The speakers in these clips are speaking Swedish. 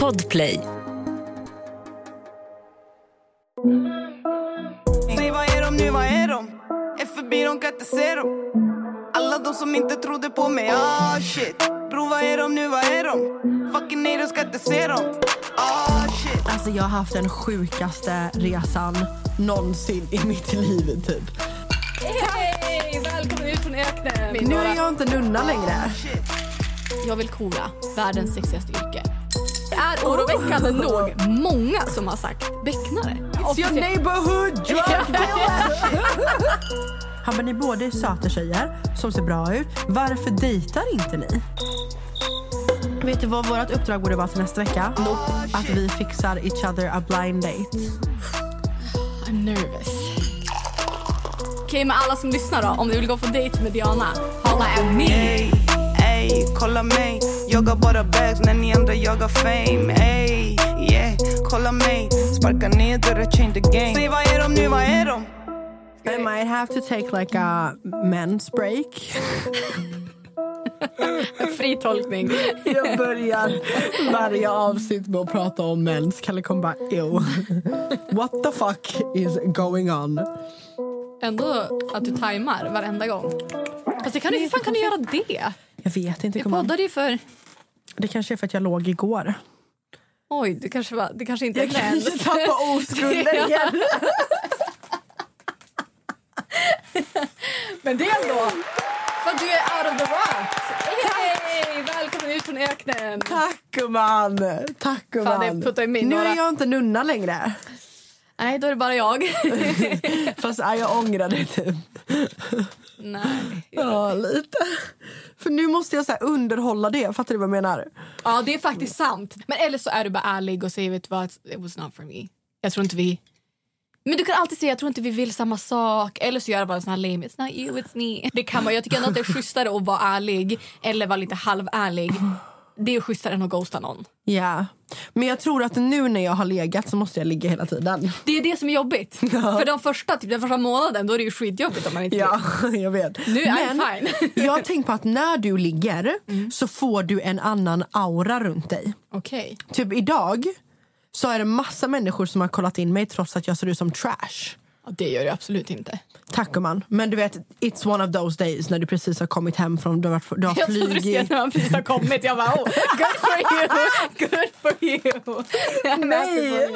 Podplay. Säg vad är de nu, vad är de? Är förbi, de kan inte se dem Alla de som inte trodde på mig, ah shit Bro vad är de nu, vad är de? Fucking haters ska inte se dem Ah shit Alltså jag har haft den sjukaste resan någonsin i mitt liv typ. Hej! Välkommen ut från öknen! Nu är jag inte nunna längre. Jag vill kora världens sexigaste yrke. Det är oroväckande nog många som har sagt becknare. It's your neighborhood drug dealer! Han bara, ni båda är söta tjejer som ser bra ut. Varför dejtar inte ni? Vet du vad vårt uppdrag borde vara till nästa vecka? Att vi fixar each other a blind date. I'm nervous. Okej, men alla som lyssnar då, om du vill gå på dejt med Diana, holla at me. Ey, ey, kolla mig Jag har bara bags när ni andra jagar fame Ey, yeah, kolla mig Sparka ner dörrar, change the game Säg vad är de nu, vad är de? I might have to take like a men's break. Fri tolkning. Jag börjar varje avsnitt med att prata om mens. Kalle kommer bara, ew. What the fuck is going on? Ändå att du tajmar varenda gång. Fast det kan du, hur fan kan du göra det? Jag vet inte. Vi poddade ju för... Det kanske är för att jag låg igår. Oj, det kanske, var, det kanske inte är Jag kanske tappar oskulden igen. Men det är ändå... För du är out of the rut. Välkommen ut från öknen. Tack gumman. Tack gumman. Nu är jag inte nunna längre. Nej, då är det bara jag. Fast ja, jag ångrar det typ. Nej. Ja, lite. För nu måste jag så underhålla det. Fattar du vad jag menar? Ja, det är faktiskt sant. Men eller så är du bara ärlig och säger vet du vad, it was not for me. Jag tror inte vi... Men du kan alltid säga jag tror inte vi vill samma sak. Eller så gör jag bara en sån här lame, it's not you, it's me. Det kan man. Jag tycker ändå att det är schysstare att vara ärlig eller vara lite halvärlig. Det är schysstare än att ghosta någon. Ja. Men jag tror att nu när jag har legat så måste jag ligga hela tiden. Det är det som är jobbigt. För de första, typ den första månaden då är det ju skitjobbigt om man inte Ja, jag vet. Nu är jag fine. jag har tänkt på att när du ligger så får du en annan aura runt dig. Okej. Typ idag så är det massa människor som har kollat in mig trots att jag ser ut som trash. Ja, det gör det absolut inte. Tack gumman. Men du vet, it's one of those days när du precis har kommit hem från, du har, du har Jag trodde du skulle flugit. när man precis har kommit. Jag bara, oh, good for you! Good for you! Nej!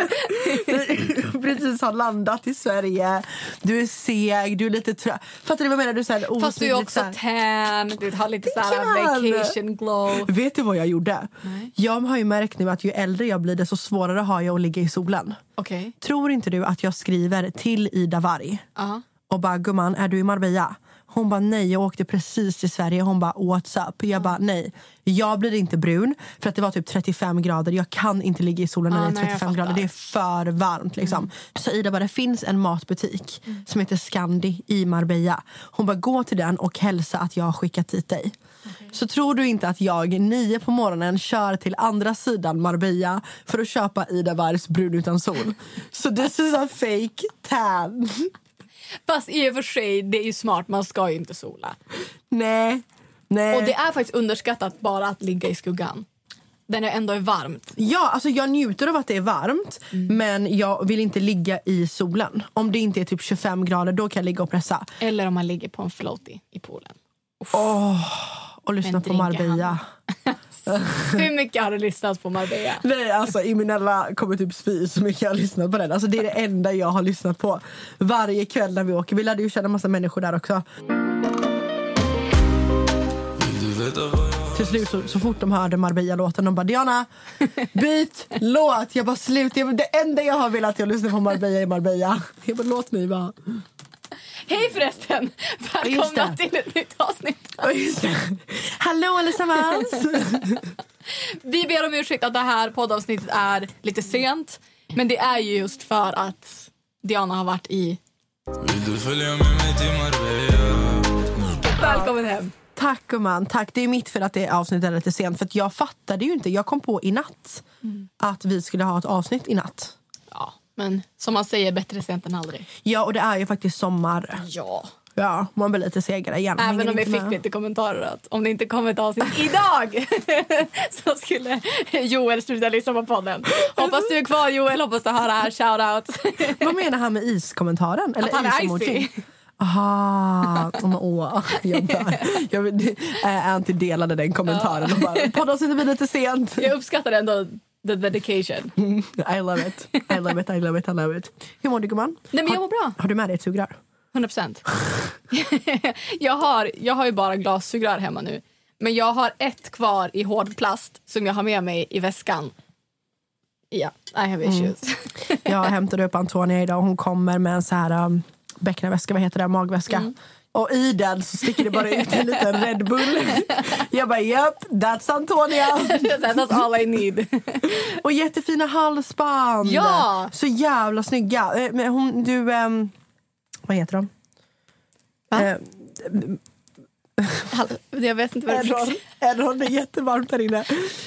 precis har landat i Sverige. Du är seg, du är lite trött. Fattar du vad jag menar? Du är så här, Fast du är också tan, du har lite så vacation glow. Vet du vad jag gjorde? Jag har ju märkt nu att ju äldre jag blir desto svårare har jag att ligga i solen. Okej. Tror inte du att jag skriver till Ida Varg Ja. och bara gumman är du i Marbella? Hon bara nej jag åkte precis till Sverige. Hon bara what's up? Jag bara nej. Jag blir inte brun för att det var typ 35 grader. Jag kan inte ligga i solen när Ah, det är nej, jag 35 grader. Det är för varmt liksom. Så Ida bara det finns en matbutik som heter Scandi i Marbella. Hon bara gå till den och hälsa att jag har skickat dit dig. Så tror du inte att jag nio på morgonen kör till andra sidan Marbella för att köpa Ida Vargs brun utan sol. Så this is a fake tan. Fast i och för sig, det är ju smart. Man ska ju inte sola. Nej. Nej. Och det är faktiskt underskattat bara att ligga i skuggan. Den är ändå är varmt. Ja, alltså jag njuter av att det är varmt men jag vill inte ligga i solen. Om det inte är typ 25 grader då kan jag ligga och pressa. Eller om man ligger på en floaty i poolen. Och lyssna på Marbella. Hur mycket har du lyssnat på Marbella? Nej, alltså Iminella kommer typ spy så mycket jag har lyssnat på den. Alltså det är det enda jag har lyssnat på varje kväll när vi åker. Vi lärde ju känna massa människor där också. Till slut så, så fort de hörde Marbella-låten de bara Diana, byt låt. Jag bara slut. Det enda jag har velat är att lyssna på Marbella i Marbella. Jag bara låt mig vara. Hej förresten! Välkomna till ett nytt avsnitt. Hallå allesammans! Vi ber om ursäkt att det här poddavsnittet är lite sent. Men det är ju just för att Diana har varit i... Vill du följa med mig till Marbella? Välkommen hem. Tack gumman, tack. Det är mitt för att det avsnittet är lite sent. För att jag fattade ju inte, jag kom på i natt att vi skulle ha ett avsnitt i natt. Men som man säger, bättre sent än aldrig. Ja, och det är ju faktiskt sommar. Ja. Ja, man blir lite segare igen. Även om vi inte fick med. lite kommentarer att om det inte kommer ett avsnitt idag så skulle Joel sluta lyssna på podden. Hoppas du är kvar Joel, hoppas du hör det här. Shout out. Vad menar han med iskommentaren? Eller Att han är icy. Aha, oh, åh, jag dör. Jag äh, Anty delade den kommentaren och bara poddavsnittet blir lite sent. Jag uppskattar ändå the dedication. I love it, I love it, I love it, I love it. Hur mår du gumman? Nej, men jag mår bra. Har du med dig ett sugrör? 100 procent. jag, har, jag har ju bara glassugrör hemma nu. Men jag har ett kvar i hård plast som jag har med mig i väskan. Ja, I have issues. Jag hämtade upp Antonia idag och hon kommer med en så här um, bäckenväska, vad heter det, magväska. Mm. Och i den så sticker det bara ut en liten Red Bull. Jag bara, yep, that's Antonia. That's all I need. Och jättefina halsband. Ja! Så jävla snygga. Eh, hon, du, ehm, vad heter de? Va? Eh, jag vet inte vad det är. Edron, det är jättevarmt där inne.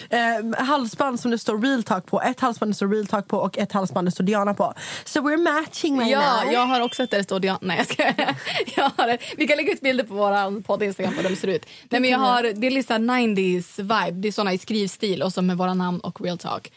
Eh, halsband som det står real talk på. Ett halsband det står real talk på och ett halsband det står Diana på. So we're matching right Ja, now. jag har också ett där det står Diana. Nej, jag jag har ett, Vi kan lägga ut bilder på vår podd Instagram på hur de ser ut. Nej, men jag har, det är lite så här 90s vibe. Det är såna i skrivstil och så med våra namn och real talk.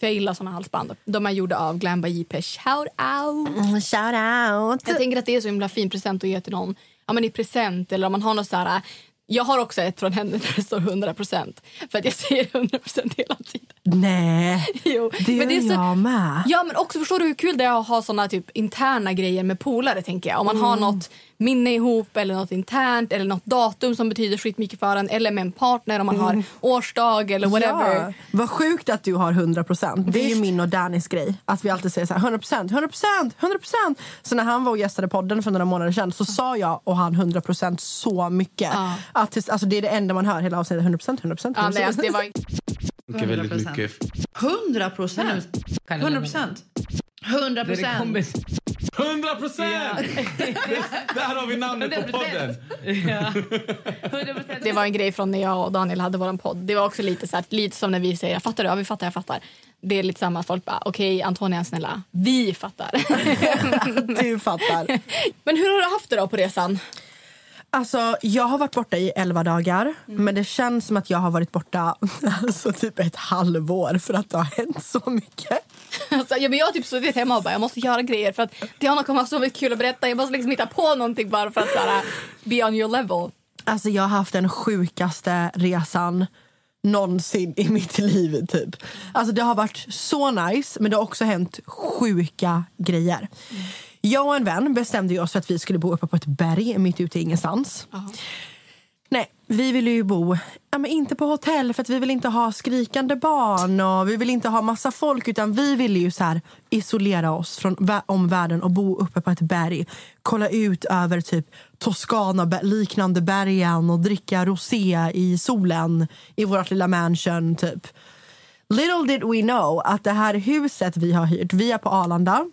För jag gillar såna halsband. De är gjorda av Glamba JP. Shout out! Mm, Shout out. Jag tänker att det är så himla fin present att ge till någon ja, men i present eller om man har något så här jag har också ett från henne där det står 100% för att jag säger 100% hela tiden. Nej, Jo, det gör men det är så, jag med. Ja, men också förstår du hur kul det är att ha såna typ interna grejer med polare tänker jag. Om man Mm. har något minne ihop eller något internt eller något datum som betyder skitmycket för en eller med en partner om man har årsdag eller whatever. Mm. Ja, vad sjukt att du har 100% Det är ju min och Danis grej. Att vi alltid säger så här 100% 100% 100% Så när han var och gästade podden för några månader sedan så sa jag och han 100% så mycket. Ja. Att, det- alltså, det är det enda man hör hela avsnittet. 100 100 Ja, nej, alltså, det var, Mycket, väldigt mycket. 100 procent. 100 procent. 100 procent. 100 procent! Där har vi namnet på podden. det var en grej från när jag och Daniel hade vår podd. Det var också lite så här, lite som när vi säger jag fattar du, ja vi fattar, jag fattar. Det är lite samma, folk bara okej Antonia snälla, vi fattar. Du fattar. Men hur har du haft det då på resan? Alltså, jag har varit borta i 11 dagar. Men det känns som att jag har varit borta alltså, typ ett halvår för att det har hänt så mycket. Alltså, ja, men jag har typ suttit hemma och bara jag måste göra grejer för att Diana kommer ha så mycket kul att berätta. Jag måste liksom hitta på någonting bara för att så här, be on your level. Alltså jag har haft den sjukaste resan någonsin i mitt liv. typ. Alltså Det har varit så nice, men det har också hänt sjuka grejer. Jag och en vän bestämde oss för att vi skulle bo uppe på ett berg mitt ute i ingenstans. Nej, vi ville ju bo, ja, men inte på hotell för att vi vill inte ha skrikande barn och vi vill inte ha massa folk utan vi ville ju så här isolera oss från vä- omvärlden och bo uppe på ett berg. Kolla ut över typ Toscana liknande bergen och dricka rosé i solen i vårt lilla mansion typ. Little did we know att det här huset vi har hyrt, vi är på Arlanda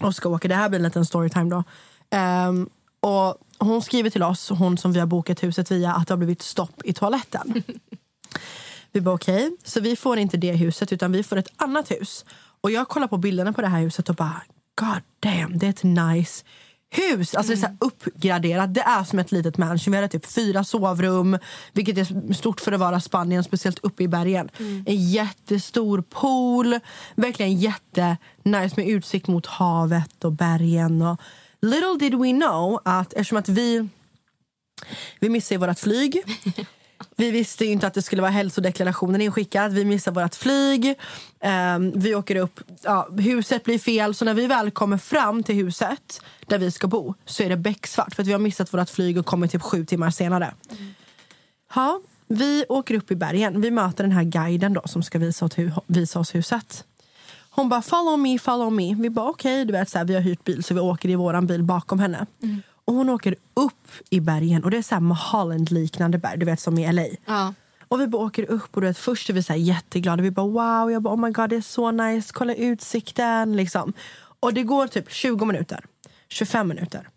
och ska åka. Det här blir en liten storytime då. Ehm, och hon skriver till oss, hon som vi har bokat huset via, att det har blivit stopp i toaletten. vi bara okej, så vi får inte det huset utan vi får ett annat hus. Och jag kollar på bilderna på det här huset och bara god damn, det är ett nice hus. Alltså det är så här uppgraderat. Det är som ett litet mansion. Vi hade typ fyra sovrum, vilket är stort för att vara Spanien, speciellt uppe i bergen. En jättestor pool, verkligen jätte nice med utsikt mot havet och bergen. Och little did we know att eftersom att vi vi missade vårt flyg. Vi visste ju inte att det skulle vara hälsodeklarationen inskickad. Vi missar vårt flyg. Um, vi åker upp. Ja, huset blir fel. Så när vi väl kommer fram till huset där vi ska bo så är det becksvart för att vi har missat vårt flyg och kommer typ sju timmar senare. Ja, vi åker upp i bergen. Vi möter den här guiden då som ska visa oss, hu- visa oss huset. Hon bara follow me, follow me. Vi bara okej, du vet så här, vi har hyrt bil så vi åker i våran bil bakom henne. Mm. Och hon åker upp i bergen och det är så här Mulholland-liknande berg, du vet som i LA. Ja. Och vi bara åker upp och du vet, först är vi så jätteglada. Vi bara wow, jag bara, oh my god det är så nice, kolla utsikten liksom. Och det går typ 20 minuter, 25 minuter,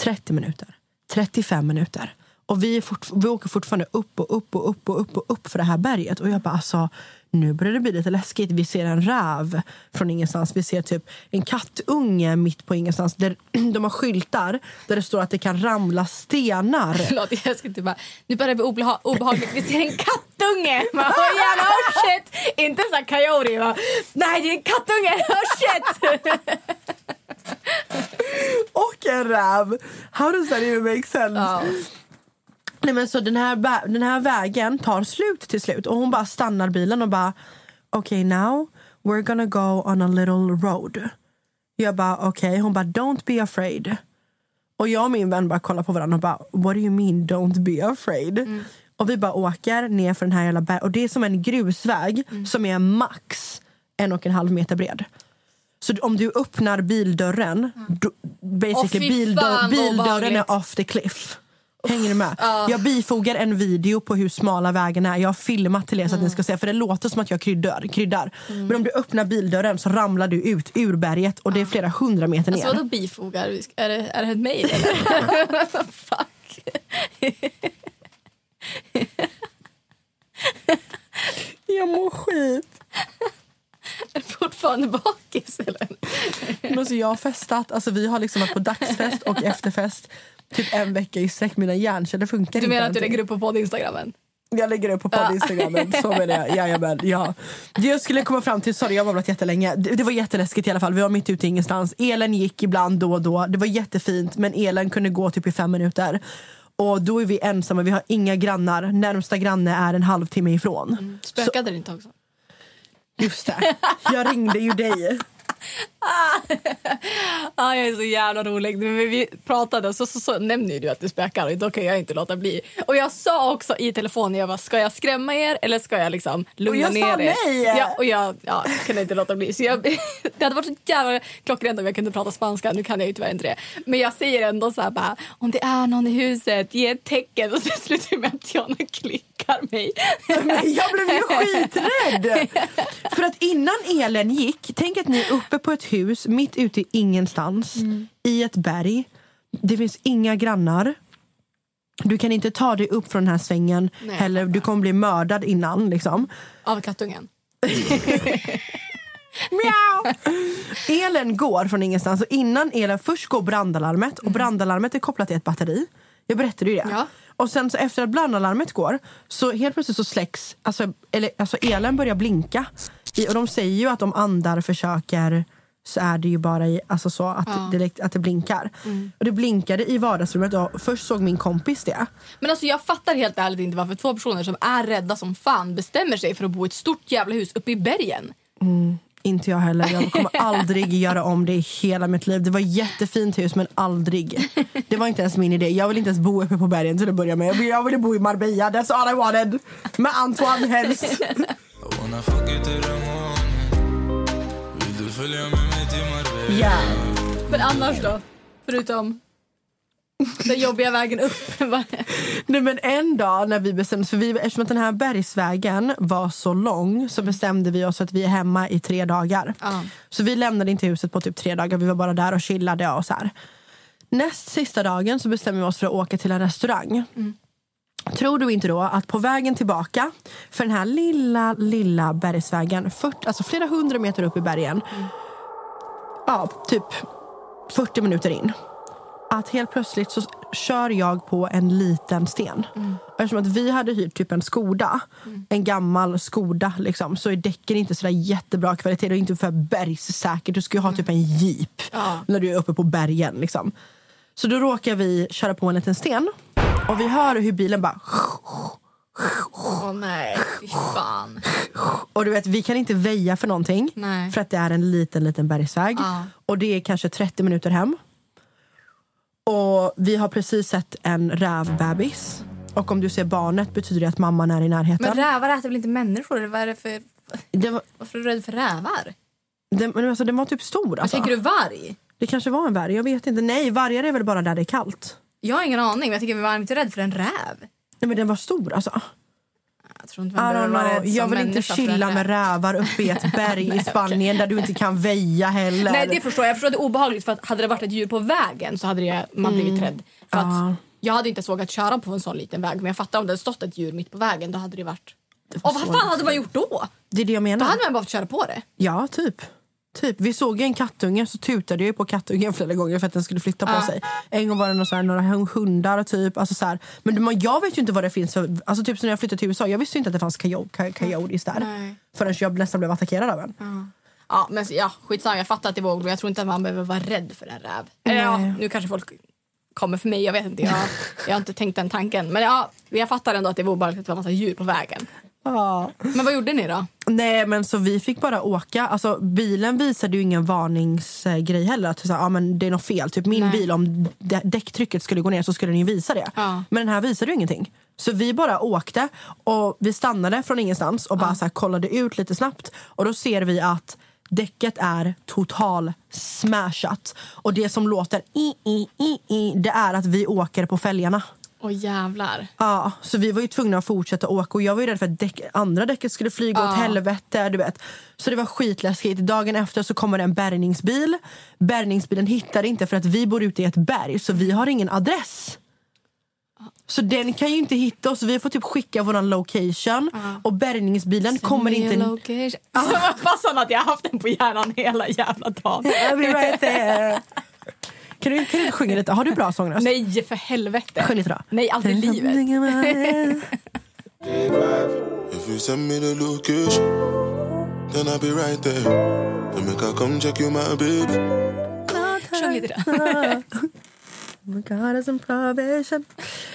30 minuter, 35 minuter. Och vi, vi åker fortfarande upp och upp och upp och upp och upp för det här berget. Och jag bara alltså, nu börjar det bli lite läskigt. Vi ser en räv från ingenstans. Vi ser typ en kattunge mitt på ingenstans. Där de har skyltar där det står att det kan ramla stenar. Förlåt, jag ska typ bara, nu börjar det bli obeha obehagligt. Vi ser en kattunge. Man, oh, jävla, oh shit! Inte så coyote. Va? Nej, det är en kattunge. Oh shit! och en räv. How does that even make sense? Ja. Nej, men så den, här, den här vägen tar slut till slut och hon bara stannar bilen och bara okay now we're gonna go on a little road. Jag bara okej, hon bara don't be afraid. Och jag och min vän bara kollar på varandra och bara what do you mean don't be afraid? Och vi bara åker ner för den här jävla berg och det är som en grusväg som är max en och en halv meter bred. Så om du öppnar bildörren, då, basically fan, vad bildörren är off the cliff. Hänger du med? Jag bifogar en video på hur smala vägen är. Jag har filmat till er så att ni ska se. För det låter som att jag kryddar. kryddar. Men om du öppnar bildörren så ramlar du ut ur berget och det är flera hundra meter ner. Alltså vadå bifogar? Är det, är det ett mejl eller? Fuck. Jag mår skit. Är du fortfarande bakis eller? Men alltså, jag har festat. Alltså, vi har liksom varit på dagsfest och efterfest typ en vecka i sträck. Mina hjärnceller funkar Du inte. menar att du lägger upp på podd-instagrammen? Jag lägger upp på podd Instagramen. Så menar jag. Jajamän, ja. Det jag skulle komma fram till, sorry jag har babblat jättelänge. Det, det var jätteläskigt i alla fall. Vi var mitt ute i ingenstans. Elen gick ibland då och då. Det var jättefint men elen kunde gå typ i fem minuter. Och då är vi ensamma, vi har inga grannar. Närmsta granne är en halvtimme ifrån. Spökade det inte också? Just det, jag ringde ju dig. Ah, jag är så jävla rolig. Men vi pratade så, så, så nämnde du att det spökar och då kan jag inte låta bli. Och jag sa också i telefonen, jag bara, ska jag skrämma er eller ska jag liksom lugna jag ner sa er? nej. Ja, och jag ja, kunde inte låta bli. Så jag, det hade varit så jävla klockrent om jag kunde prata spanska. Nu kan jag ju tyvärr inte det. Men jag säger ändå så här bara, om det är någon i huset, ge ett tecken. Och så slutar med att Jonna klickar mig. Men jag blev ju skiträdd! För att innan elen gick, tänk att ni är uppe på ett hus mitt ute i ingenstans i ett berg. Det finns inga grannar. Du kan inte ta dig upp från den här svängen Nej, heller. Du kommer bli mördad innan. Liksom. Av kattungen. Miau! Elen går från ingenstans och innan elen först går brandalarmet och brandalarmet är kopplat till ett batteri. Jag berättade ju det. Ja. Och sen så efter att brandalarmet går så helt plötsligt så släcks, alltså, eller, alltså elen börjar blinka. Och de säger ju att om andar försöker så är det ju bara i, alltså så att, det, att det blinkar. Och det blinkade i vardagsrummet och först såg min kompis det. Men alltså jag fattar helt ärligt inte varför två personer som är rädda som fan bestämmer sig för att bo i ett stort jävla hus uppe i bergen. Inte jag heller. Jag kommer aldrig göra om det i hela mitt liv. Det var ett jättefint hus men aldrig. Det var inte ens min idé. Jag vill inte ens bo uppe på bergen till att börja med. Jag ville bo i Marbella. That's all I wanted. Med Antoine helst. I wanna fuck you till the morning Vill du följa med mig till Marbella? Ja. Men annars då? Förutom den jobbiga vägen upp. Nej, men en dag när vi bestämde för vi, eftersom att den här bergsvägen var så lång så bestämde vi oss att vi är hemma i tre dagar. Ja. Så vi lämnade inte huset på typ tre dagar. Vi var bara där och chillade och så här. Näst sista dagen så bestämmer vi oss för att åka till en restaurang. Tror du inte då att på vägen tillbaka för den här lilla, lilla bergsvägen, 40, alltså flera hundra meter upp i bergen, ja, typ 40 minuter in, att helt plötsligt så kör jag på en liten sten. Och Eftersom att vi hade hyrt typ en Skoda, en gammal Skoda, liksom, så är däcken inte så jättebra kvalitet. Är inte för bergssäkert. Du ska ju ha typ en jeep Ja. när du är uppe på bergen. Liksom. Så då råkar vi köra på en liten sten och vi hör hur bilen bara... Åh nej, fy fan. Och du vet, vi kan inte väja för någonting Nej. för att det är en liten, liten bergsväg. Ja. Och det är kanske 30 minuter hem. Och vi har precis sett en rävbebis. Och om du ser barnet betyder det att mamman är i närheten. Men rävar äter väl inte människor? Vad är det för... det var, Varför är du rädd för rävar? det, men alltså, den var typ stor. Alltså. tänker du varg? Det kanske var en varg. Jag vet inte. Nej, vargar är väl bara där det är kallt. Jag har ingen aning, men jag tycker man är inte rädd för en räv. Nej, men den var stor alltså. Jag tror inte man don't behöver vara know. rädd Jag vill inte chilla med rävar uppe i ett berg i Spanien där du inte kan väja heller. Nej, det förstår jag. Jag förstår att det är obehagligt för att hade det varit ett djur på vägen så hade det, man blivit rädd. För att jag hade inte ens vågat köra på en sån liten väg men jag fattar om det hade stått ett djur mitt på vägen då hade det varit Det var Och vad fan hade man gjort då? Det är det jag Då menar. hade man bara fått köra på det. Ja, typ. Typ. Vi såg en kattunge så tutade jag på kattungen flera gånger för att den skulle flytta på Ja. sig. En gång var det några, så här, några hundar typ. Alltså, så här. Men man, jag vet ju inte vad det finns för... Alltså, typ, så när jag flyttade till USA, jag visste ju inte att det fanns coyo- coy- coyotes där. Nej. Förrän jag nästan blev attackerad av en. Ja, men ja, skitsamma. Jag fattar att det var jag tror inte att man behöver vara rädd för en räv. Eller, ja, nu kanske folk kommer för mig. Jag vet inte. Jag, jag har inte tänkt den tanken. Men ja, jag fattar ändå att det var obehagligt att det var massa djur på vägen. Ja. Men vad gjorde ni då? Nej men så vi fick bara åka. Alltså, bilen visade ju ingen varningsgrej heller. Att så här, ja, men det är något fel. Typ min Nej. bil, om dä- däcktrycket skulle gå ner så skulle den ju visa det. Ja. Men den här visade ju ingenting. Så vi bara åkte och vi stannade från ingenstans och bara så här, kollade ut lite snabbt. Och då ser vi att däcket är total smashat. Och det som låter i, i, i, i, det är att vi åker på fälgarna. Åh jävlar. Ja, så vi var ju tvungna att fortsätta åka och jag var ju rädd för att däck, andra däcket skulle flyga Ja. åt helvete. Du vet. Så det var skitläskigt. Dagen efter så kommer en bärgningsbil. Bärgningsbilen hittar inte för att vi bor ute i ett berg så vi har ingen adress. Så den kan ju inte hitta oss. Vi får typ skicka våran location och bärgningsbilen kommer inte... Location. Vad fasen att jag har haft den på hjärnan hela jävla dagen. I'll be right there. Kan du, kan du sjunga lite? Har du bra sångröst? Nej, för helvete. Sjung lite då. Nej, aldrig i livet. If you send me the location, then I'll be right there. I come check you, my baby. Sjung lite då. God is in provision.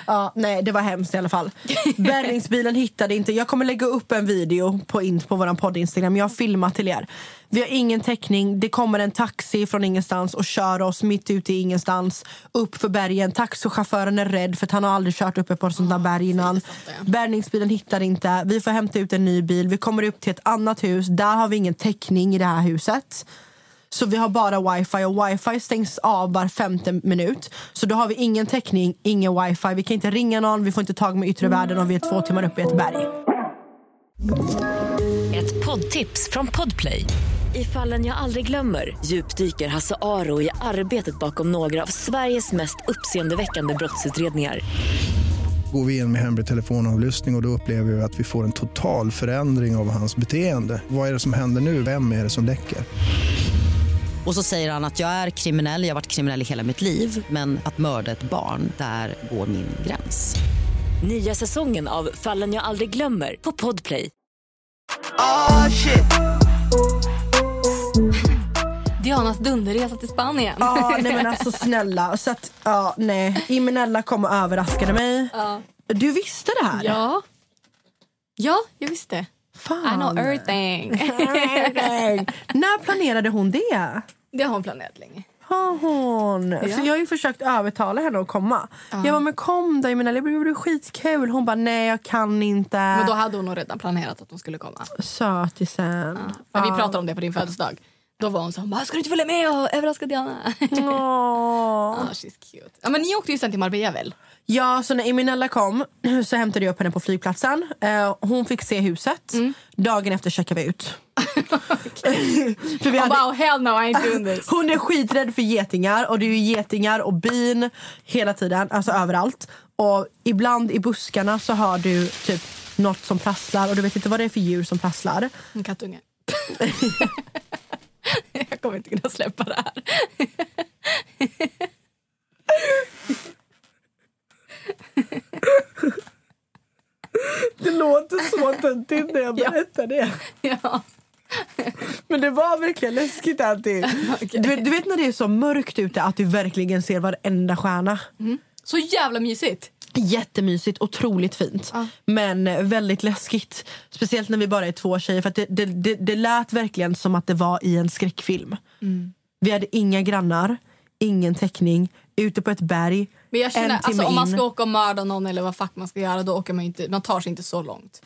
Ja, nej, det var hemskt i alla fall. Bärgningsbilen hittade inte. Jag kommer lägga upp en video på, in, på vår podd Instagram. Jag har filmat till er. Vi har ingen täckning. Det kommer en taxi från ingenstans och kör oss mitt ute i ingenstans upp för bergen. Taxichauffören är rädd för han har aldrig kört uppe på ett sånt där berg innan. Bärgningsbilen hittar inte. Vi får hämta ut en ny bil. Vi kommer upp till ett annat hus. Där har vi ingen täckning i det här huset. Så vi har bara wifi och wifi stängs av var femte minut. Så då har vi ingen täckning, ingen wifi. Vi kan inte ringa någon, vi får inte tag med yttre världen och vi är två timmar uppe i ett berg. Ett poddtips från Podplay. I fallen jag aldrig glömmer djupdyker Hasse Aro i arbetet bakom några av Sveriges mest uppseendeväckande brottsutredningar. Går vi in med hemlig telefonavlyssning och, och då upplever vi att vi får en total förändring av hans beteende. Vad är det som händer nu? Vem är det som läcker? Och så säger han att jag är kriminell, jag har varit kriminell i hela mitt liv men att mörda ett barn, där går min gräns. Nya säsongen av Fallen jag aldrig glömmer på Podplay. Oh shit. Dianas dunderresa till Spanien. Ja, nej men alltså snälla. Så att, ja, nej. Imenella kom och överraskade mig. Ja. Du visste det här? Ja. Ja, jag visste. Fan. I know everything. När planerade hon det? Det har hon planerat länge. Har hon? För jag har ju försökt övertala henne att komma. Jag bara, men kom då Imenella, det blir skitkul. Hon bara, nej jag kan inte. Men då hade hon nog redan planerat att hon skulle komma. Sötisen. För vi pratade om det på din födelsedag. Då var hon så här, ska du inte följa med och överraska Diana? Ja, she's cute. Ja, men ni åkte ju sen till Marbella väl? Ja, så när Eminella kom så hämtade jag upp henne på flygplatsen. Eh, hon fick se huset. Dagen efter checkade vi ut. För vi hade, bara, oh, hell no, I ain't doing this. hon är skiträdd för getingar och det är ju getingar och bin hela tiden, alltså överallt. Och ibland i buskarna så hör du typ något som prasslar och du vet inte vad det är för djur som prasslar. En kattunge. jag kommer inte kunna släppa det här. Det låter så töntigt när jag berättar det. ja. Men det var verkligen läskigt alltid. Du, vet, du vet när det är så mörkt ute att du verkligen ser varenda stjärna. Så jävla mysigt. Jättemysigt, otroligt fint. Men väldigt läskigt. Speciellt när vi bara är två tjejer. För att det, det, det, det lät verkligen som att det var i en skräckfilm. Vi hade inga grannar, ingen täckning, ute på ett berg. Men jag känner, en timme alltså, om man ska åka och mörda någon eller vad fuck man ska göra då åker man, inte, man tar sig inte så långt.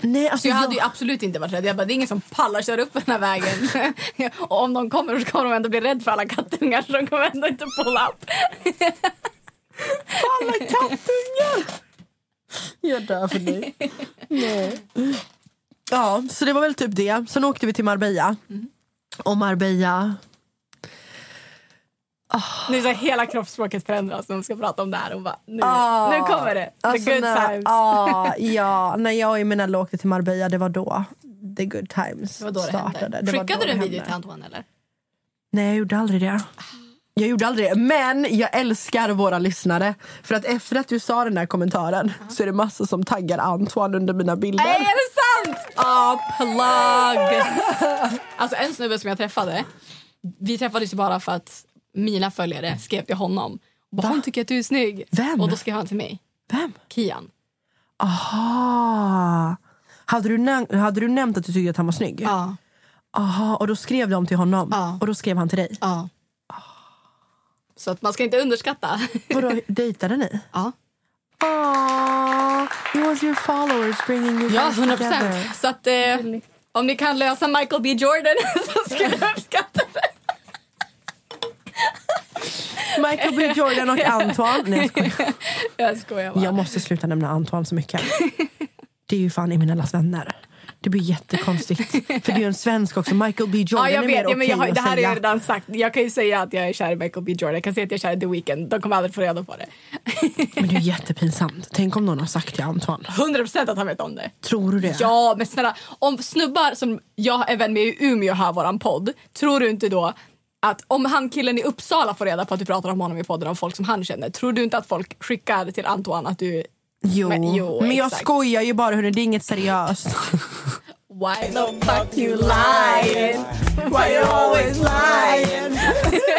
Nej, alltså Så jag jag- hade ju absolut inte varit rädd. Jag bara, det är ingen som pallar köra upp den här vägen. och om de kommer så kommer de ändå bli rädd för alla kattungar så de kommer ändå inte pull up. Alla kattungar! Jag dör för dig. Nej. Ja, så det var väl typ det. Sen åkte vi till Marbella. Och Marbella... Nu är så hela kroppsspråket förändras när de ska prata om det här. Bara, nu, Ah. nu kommer det. The Alltså, good när, times. ah, ja, när jag och Eminella åkte till Marbella, det var då the good times Det var då startade. Det Skickade du en video till Antoine eller? Nej, jag gjorde aldrig det. Jag gjorde aldrig det. Men jag älskar våra lyssnare. För att efter att du sa den där kommentaren så är det massor som taggar Antoine under mina bilder. Nej, är det sant? Ah, plug! alltså en snubbe som jag träffade, vi träffades ju bara för att mina följare skrev till honom. Bara, hon tycker att du är snygg. Vem? Och då skrev han till mig. Vem? Kian. Aha. Hade du, näm- hade du nämnt att du tyckte att han var snygg? Ja. Aha, och då skrev de till honom. Ja. Och då skrev han till dig. ja. Så att man ska inte underskatta. Vadå, dejtade ni? ja. Aww, it was your followers bringing you ja, guys 100 together. procent. Så att eh, om ni kan lösa Michael B Jordan så skulle jag uppskatta det. Michael B Jordan och Antoine. Nej, jag skojar. Jag skojar bara. Jag måste sluta nämna Antoine så mycket. Det är ju fan Eminellas vänner. Det blir jättekonstigt. För det är ju en svensk också. Michael B Jordan Ja, jag är vet. mer Ja, men jag har, okej det här har jag redan sagt. Jag kan ju säga att jag är kär i Michael B Jordan. Jag kan säga att jag är kär i The Weeknd. De kommer aldrig få reda på det. Men det är jättepinsamt. Tänk om någon har sagt till Antoine. 100% att han vet om det. Tror du det? Ja, men snälla. Om snubbar som jag är vän med i Umeå hör våran podd, tror du inte då att om han killen i Uppsala får reda på att du pratar om honom i podden av folk som han känner, tror du inte att folk skickar till Antoine att du... Jo, Men men, jo, jag exakt. skojar ju bara hörni, det är inget seriöst. Why the fuck you lying? Why you always lying?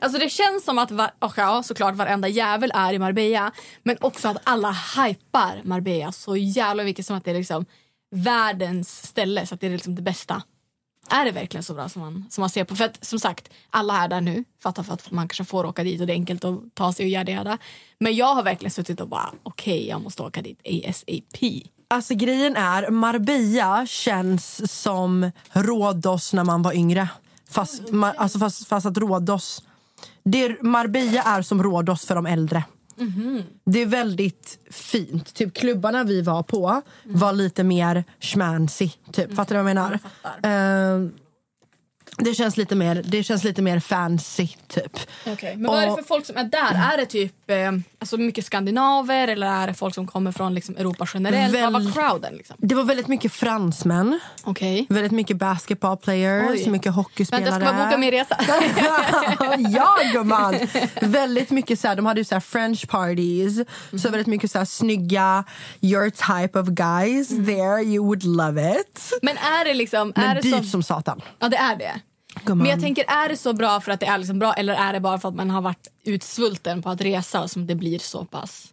Alltså det känns som att var, och ja, såklart varenda jävel är i Marbella men också att alla hypar Marbella så jävla mycket som att det är liksom världens ställe så att det är liksom det bästa. Är det verkligen så bra som man, som man ser på? För att som sagt, alla är där nu. Fattar för att man kanske får åka dit och det är enkelt att ta sig och göra det. Men jag har verkligen suttit och bara okej, jag måste åka dit ASAP. Alltså grejen är, Marbella känns som Rhodos när man var yngre. Fast, ma- alltså fast, fast att Rhodos... Det Marbella är som Rhodos för de äldre. Det är väldigt fint. Typ klubbarna vi var på var lite mer schmancy. Typ. Fattar du vad jag menar? Ehm, det, känns lite mer, det känns lite mer fancy, typ. Men vad är det för folk som är där? Är det typ eh, alltså mycket skandinaver eller är det folk som kommer från liksom, Europa generellt? Vad var Väl- crowden? Liksom? Det var väldigt mycket fransmän. Okej. Väldigt mycket basketball players, Oj. mycket hockeyspelare. Vänta, ska man boka min resa? ja gumman! väldigt mycket så här, de hade ju så här French parties. Så väldigt mycket så här snygga, your type of guys there, you would love it. Men är det liksom... Men är det dyrt så, som satan. Ja, det är det. Men jag tänker, är det så bra för att det är liksom bra eller är det bara för att man har varit utsvulten på att resa som det blir så pass?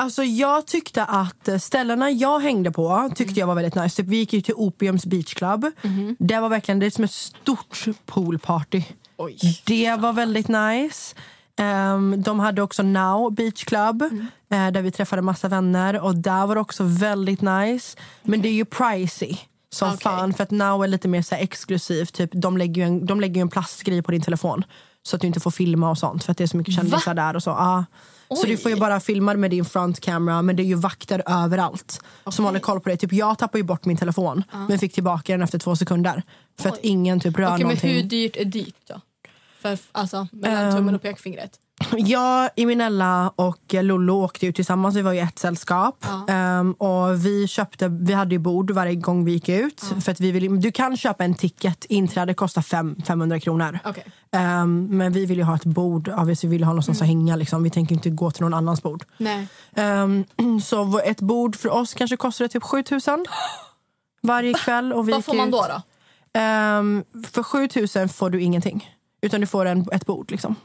Alltså jag tyckte att ställena jag hängde på tyckte jag var väldigt nice. Typ, vi gick ju till Opiums Beach Club. Det var verkligen det är som ett stort poolparty. Oj. Det var väldigt nice. Ehm, de hade också Now Beach Club eh, där vi träffade massa vänner och där var det också väldigt nice. Men det är ju pricey som Okej. fan för att Now är lite mer så exklusivt. Typ, de, lägger ju en, de lägger en plastgrej på din telefon så att du inte får filma och sånt för att det är så mycket kändisar där och så. Ja. Så Oj. du får ju bara filma med din front camera men det är ju vakter överallt som håller koll på dig. Typ jag tappade ju bort min telefon men fick tillbaka den efter två sekunder. För att ingen typ rör men någonting. hur dyrt är dyrt då? För, alltså, mellan tummen och pekfingret. Jag, Eminella och Lollo åkte ju tillsammans. Vi var ju ett sällskap. Ehm, och vi, köpte, vi hade ju bord varje gång vi gick ut. För att vi vill, du kan köpa en ticket. Inträde kostar fem, 500 kronor. Okej. Ehm, men vi vill ju ha ett bord. Ja, vi vill ha någonstans att hänga. Liksom. Vi tänker inte gå till någon annans bord. Ehm, så ett bord för oss kanske kostade typ 7000 varje kväll. Och vi Vad får man då? då? För 7000 får du ingenting. Utan du får en, ett bord. Liksom.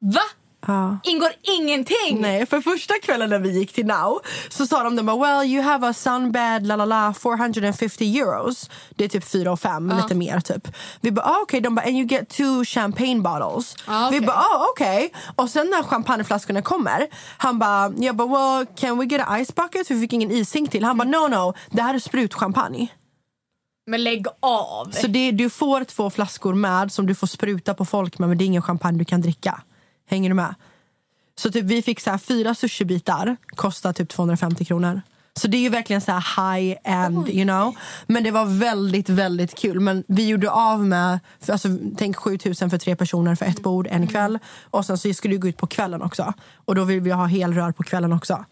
Va? Ja. Ingår ingenting? Nej, för första kvällen när vi gick till Now så sa de, de bara, well you have a sunbed, la la la, 450 euros. Det är typ 4 och 5, lite mer typ. Vi bara, ah, okej, de bara, and you get two champagne bottles. Ah, Vi okej. bara, ah, okej. Och sen när champagneflaskorna kommer, han bara, jag bara, well can we get a ice bucket? För vi fick ingen ishink till. Han bara, no no, det här är sprutchampagne. Men lägg av! Så det, du får två flaskor med som du får spruta på folk med, men det är ingen champagne du kan dricka. Hänger du med? Så typ vi fick så här fyra sushibitar, kostar typ 250 kronor. Så det är ju verkligen så här high end, you know. Men det var väldigt, väldigt kul. Men vi gjorde av med, för, alltså, tänk 7000 för tre personer för ett bord en kväll. Och sen så skulle vi gå ut på kvällen också. Och då vill vi ha helrör på kvällen också.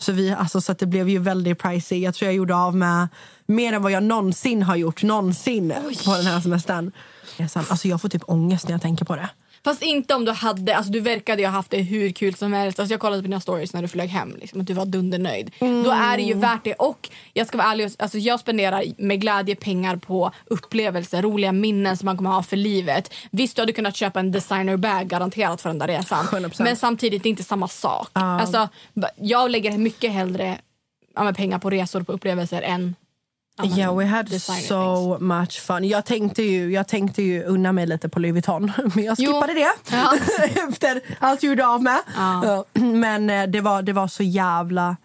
Så, vi, alltså, så det blev ju väldigt pricey. Jag tror jag gjorde av med mer än vad jag någonsin har gjort någonsin på den här semestern. Alltså jag får typ ångest när jag tänker på det. Fast inte om du hade, alltså du verkade ju ha haft det hur kul som helst. Alltså jag kollade på dina stories när du flög hem, liksom, att du var dundernöjd. Mm. Då är det ju värt det. Och jag ska vara ärlig, alltså jag spenderar med glädje pengar på upplevelser, roliga minnen som man kommer ha för livet. Visst, du hade kunnat köpa en designer bag garanterat för den där resan. 100%. Men samtidigt, det är inte samma sak. Ja. Alltså, jag lägger mycket hellre ja, pengar på resor och på upplevelser än Yeah, we had so much fun. Jag tänkte, ju, jag tänkte ju unna mig lite på Louis Vuitton, men jag Jo. skippade det Ja. efter allt jag gjorde av med. Ja. Men eh, det var, det var så jävla...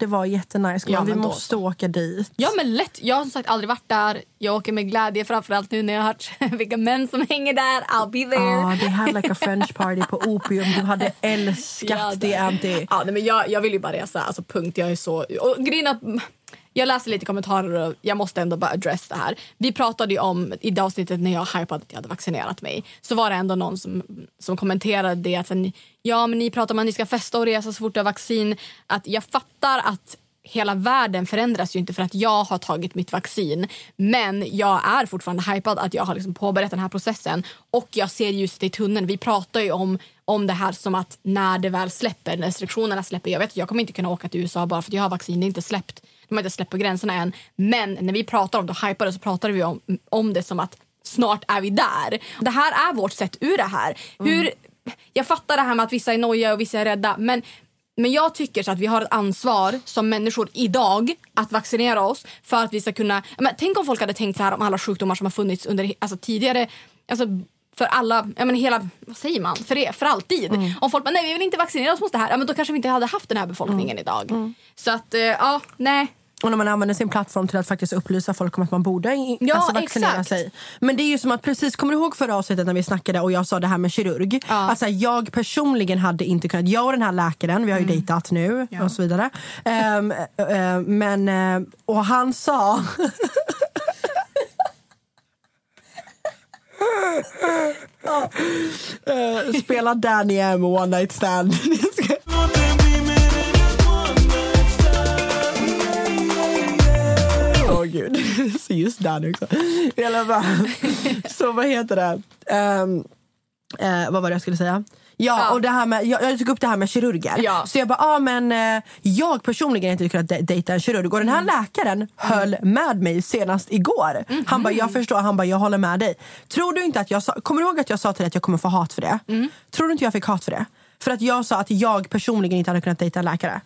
Det var jättenice. Ja, vi men då måste åka dit. Ja men lätt. Jag har sagt aldrig varit där. Jag åker med glädje framförallt nu när jag har hört vilka män som hänger där. I'll be there. Ja, they had like a French party på Opium. Du hade älskat Ja, det, Anty. Ja, nej, men jag, jag vill ju bara resa. Alltså punkt. Jag är så... Och mm, jag läser lite kommentarer och jag måste ändå bara address det här. Vi pratade ju om i det avsnittet när jag hypade att jag hade vaccinerat mig. Så var det ändå någon som, som kommenterade det. Att, sen, ja men ni pratar om att ni ska festa och resa så fort du har vaccin. Att jag fattar att hela världen förändras ju inte för att jag har tagit mitt vaccin. Men jag är fortfarande hypad att jag har liksom påbörjat den här processen. Och jag ser ljuset i tunneln. Vi pratar ju om, om det här som att när det väl släpper, när restriktionerna släpper. Jag vet att jag kommer inte kunna åka till USA bara för att jag har vaccin. Det är inte släppt. De har inte släppt på gränserna än. Men när vi pratar om det och så pratar vi om, om det som att snart är vi där. Det här är vårt sätt ur det här. Hur, jag fattar det här med att vissa är nojiga och vissa är rädda. Men men jag tycker så att vi har ett ansvar som människor idag att vaccinera oss för att vi ska kunna... Men tänk om folk hade tänkt så här om alla sjukdomar som har funnits under alltså, tidigare... Alltså, för alla, ja men hela, vad säger man, för, det, för alltid. Om folk bara, nej vi vill inte vaccinera oss mot det här, ja men då kanske vi inte hade haft den här befolkningen idag. Så att, eh, ja, nej. Och när man använder sin plattform till att faktiskt upplysa folk om att man borde Ja, alltså vaccinera exakt. sig. Men det är ju som att precis, kommer du ihåg förra avsnittet när vi snackade och jag sa det här med kirurg? Alltså jag personligen hade inte kunnat, jag och den här läkaren, vi har ju Mm. dejtat nu och så vidare. Ehm, eh, men, eh, och han sa Ja. Eh, Spela Danny M One Night Stand. Åh gud, så just Danny också. I alla fall. Så vad heter det? Ehm, eh, vad var det jag skulle säga? Ja, Ja. och det här med, jag, jag tog upp det här med kirurger. Ja. Så jag bara, ah, men eh, jag personligen inte kunnat de- dejta en kirurg. Och den här läkaren höll med mig senast igår. Han bara, jag förstår, han bara, jag håller med dig. Tror du inte att jag sa, kommer du ihåg att jag sa till dig att jag kommer få hat för det? Tror du inte jag fick hat för det? För att jag sa att jag personligen inte hade kunnat dejta en läkare.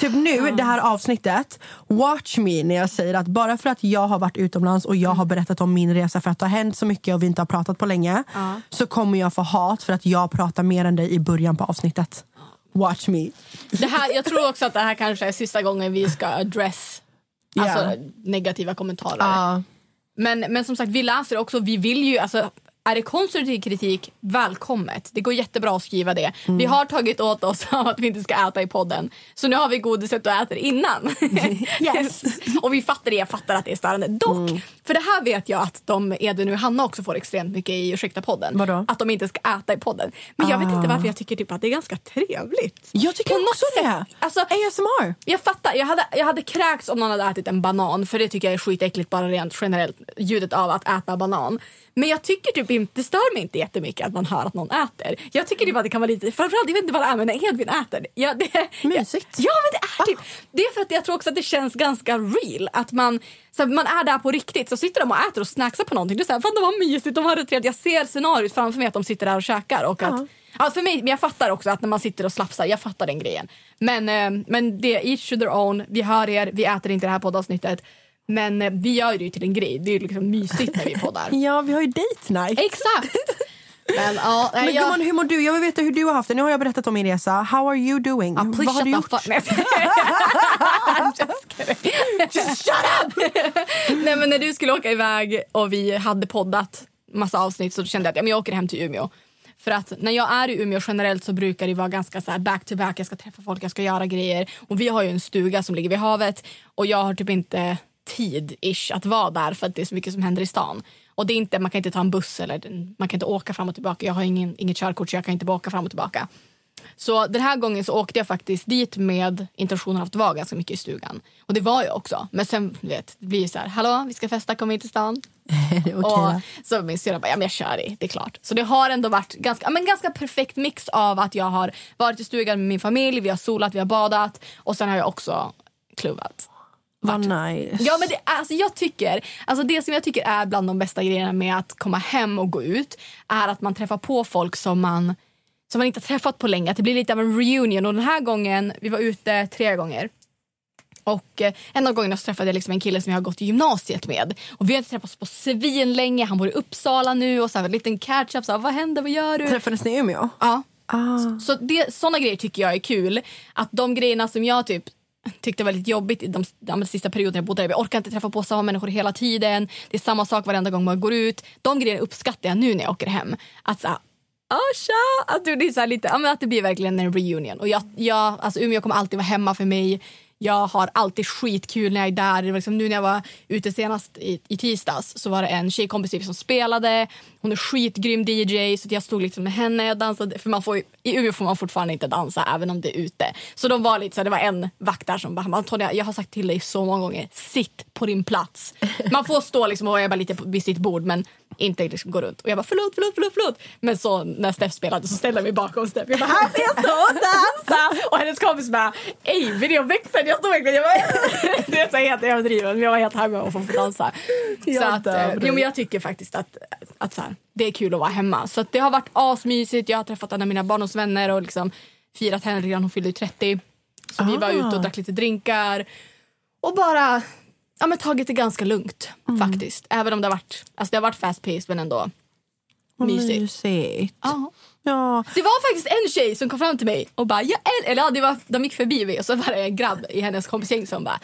Typ nu, det här avsnittet, watch me när jag säger att bara för att jag har varit utomlands och jag har berättat om min resa för att det har hänt så mycket och vi inte har pratat på länge så kommer jag få hat för att jag pratar mer än dig i början på avsnittet. Watch me. Det här, jag tror också att det här kanske är sista gången vi ska address alltså, Ja. negativa kommentarer. Ja. Men, men som sagt, vi läser också. Vi vill ju, alltså, är det konstruktiv kritik, välkommet. Det går jättebra att skriva det. Vi har tagit åt oss av att vi inte ska äta i podden. Så nu har vi godiset och äter innan. Yes. och vi fattar det, jag fattar att det är störande. Dock, för det här vet jag att de, Edvin och Hanna också får extremt mycket i Ursäkta podden. Vadå? Att de inte ska äta i podden. Men jag vet inte varför jag tycker typ att det är ganska trevligt. Jag tycker På något också det. sätt. Alltså, ASMR. jag fattar. Jag hade, jag hade kräkts om någon hade ätit en banan. För det tycker jag är skitäckligt bara rent generellt. Ljudet av att äta banan. Men jag tycker typ inte, det stör mig inte jättemycket att man hör att någon äter. Jag tycker typ att det kan vara lite, framförallt jag vet inte vad det är men när Edvin äter. Ja, det, Mysigt. Ja men det är typ. Det är för att jag tror också att det känns ganska real. Att man, så här, man är där på riktigt. Så sitter de och äter och snacksar på någonting. Det är så här, fan de har mysigt, de har det trevligt. Jag ser scenariot framför mig att de sitter där och käkar. Och att, ja, för mig, men jag fattar också att när man sitter och slafsar, jag fattar den grejen. Men, eh, men det är each to their own. Vi hör er, vi äter inte det här poddavsnittet. Men eh, vi gör det ju till en grej. Det är ju liksom mysigt när vi poddar. Ja, vi har ju date night. Exakt! Men ja, Men jag... gumman, hur mår du? Jag vill veta hur du har haft det. Nu har jag berättat om min resa. How are you doing? Ja, Vad har du gjort? just. Just shut up! Nej, men när du skulle åka iväg och vi hade poddat massa avsnitt så kände jag att ja, men jag åker hem till Umeå. För att när jag är i Umeå generellt så brukar det vara ganska så här back to back. Jag ska träffa folk, jag ska göra grejer. Och vi har ju en stuga som ligger vid havet och jag har typ inte tid-ish att vara där för att det är så mycket som händer i stan. Och det är inte, man kan inte ta en buss eller man kan inte åka fram och tillbaka. Jag har ingen, inget körkort så jag kan inte bara åka fram och tillbaka. Så den här gången så åkte jag faktiskt dit med intentionen att vara ganska mycket i stugan. Och det var jag också. Men sen du vet, det blir så här, hallå vi ska festa, kom hit till stan. okay, och så min syrra bara, ja men jag kör det, det är klart. Så det har ändå varit ganska, men ganska perfekt mix av att jag har varit i stugan med min familj, vi har solat, vi har badat och sen har jag också klubbat. Vad nice. Ja, men det, alltså jag tycker, alltså det som jag tycker är bland de bästa grejerna med att komma hem och gå ut är att man träffar på folk som man, som man inte har träffat på länge. Att det blir lite av en reunion. Och den här gången, vi var ute tre gånger. Och eh, en av gångerna så träffade jag liksom en kille som jag har gått i gymnasiet med. Och vi har inte träffats på svin länge. Han bor i Uppsala nu och så här, en liten catch up. Så här, vad händer? Vad gör du? Träffades ni i Umeå? Ja. Ah. Så det, såna grejer tycker jag är kul. Att de grejerna som jag typ tyckte var väldigt jobbigt i de, de, de sista perioderna jag bodde där. Jag orkar inte träffa på samma människor hela tiden. Det är samma sak varenda gång man går ut. De grejerna uppskattar jag nu när jag åker hem. Att så oh, tja! Att det, är så lite, att det blir verkligen en reunion. Och jag, jag, alltså Umeå kommer alltid vara hemma för mig. Jag har alltid skitkul när jag är där. Liksom nu när jag var ute senast i, i tisdags så var det en tjejkompis typ som spelade. Hon är skitgrym DJ så jag stod liksom med henne och dansade. För man får, I Umeå får man fortfarande inte dansa även om det är ute. Så de var lite så det var en vakt där som bara Antonija jag har sagt till dig så många gånger sitt på din plats. Man får stå liksom och jobba lite vid sitt bord men inte liksom gå runt. Och jag bara förlåt, förlåt, förlåt, förlåt. Men så när Steff spelade så ställde jag mig bakom Steff. Jag bara här får jag stå och dansa. Och hennes kompis bara ej videoväxeln. Jag stod verkligen jag bara, det är så helt överdrivet men jag var helt hemma och få dansa. Så att, eh, jo, men jag tycker faktiskt att, att så här, det är kul att vara hemma. Så det har varit asmysigt. Jag har träffat en av mina barndomsvänner och liksom firat henne redan. Hon fyllde 30. Så ah. vi var ute och drack lite drinkar. Och bara ja, men tagit det ganska lugnt mm. faktiskt. Även om det har varit, alltså det har varit fast paced men ändå mysigt. mysigt. Ja. Ja. Det var faktiskt en tjej som kom fram till mig och bara, jag eller ja, det var, de gick förbi mig och så var det en grabb i hennes kompisgäng som bara,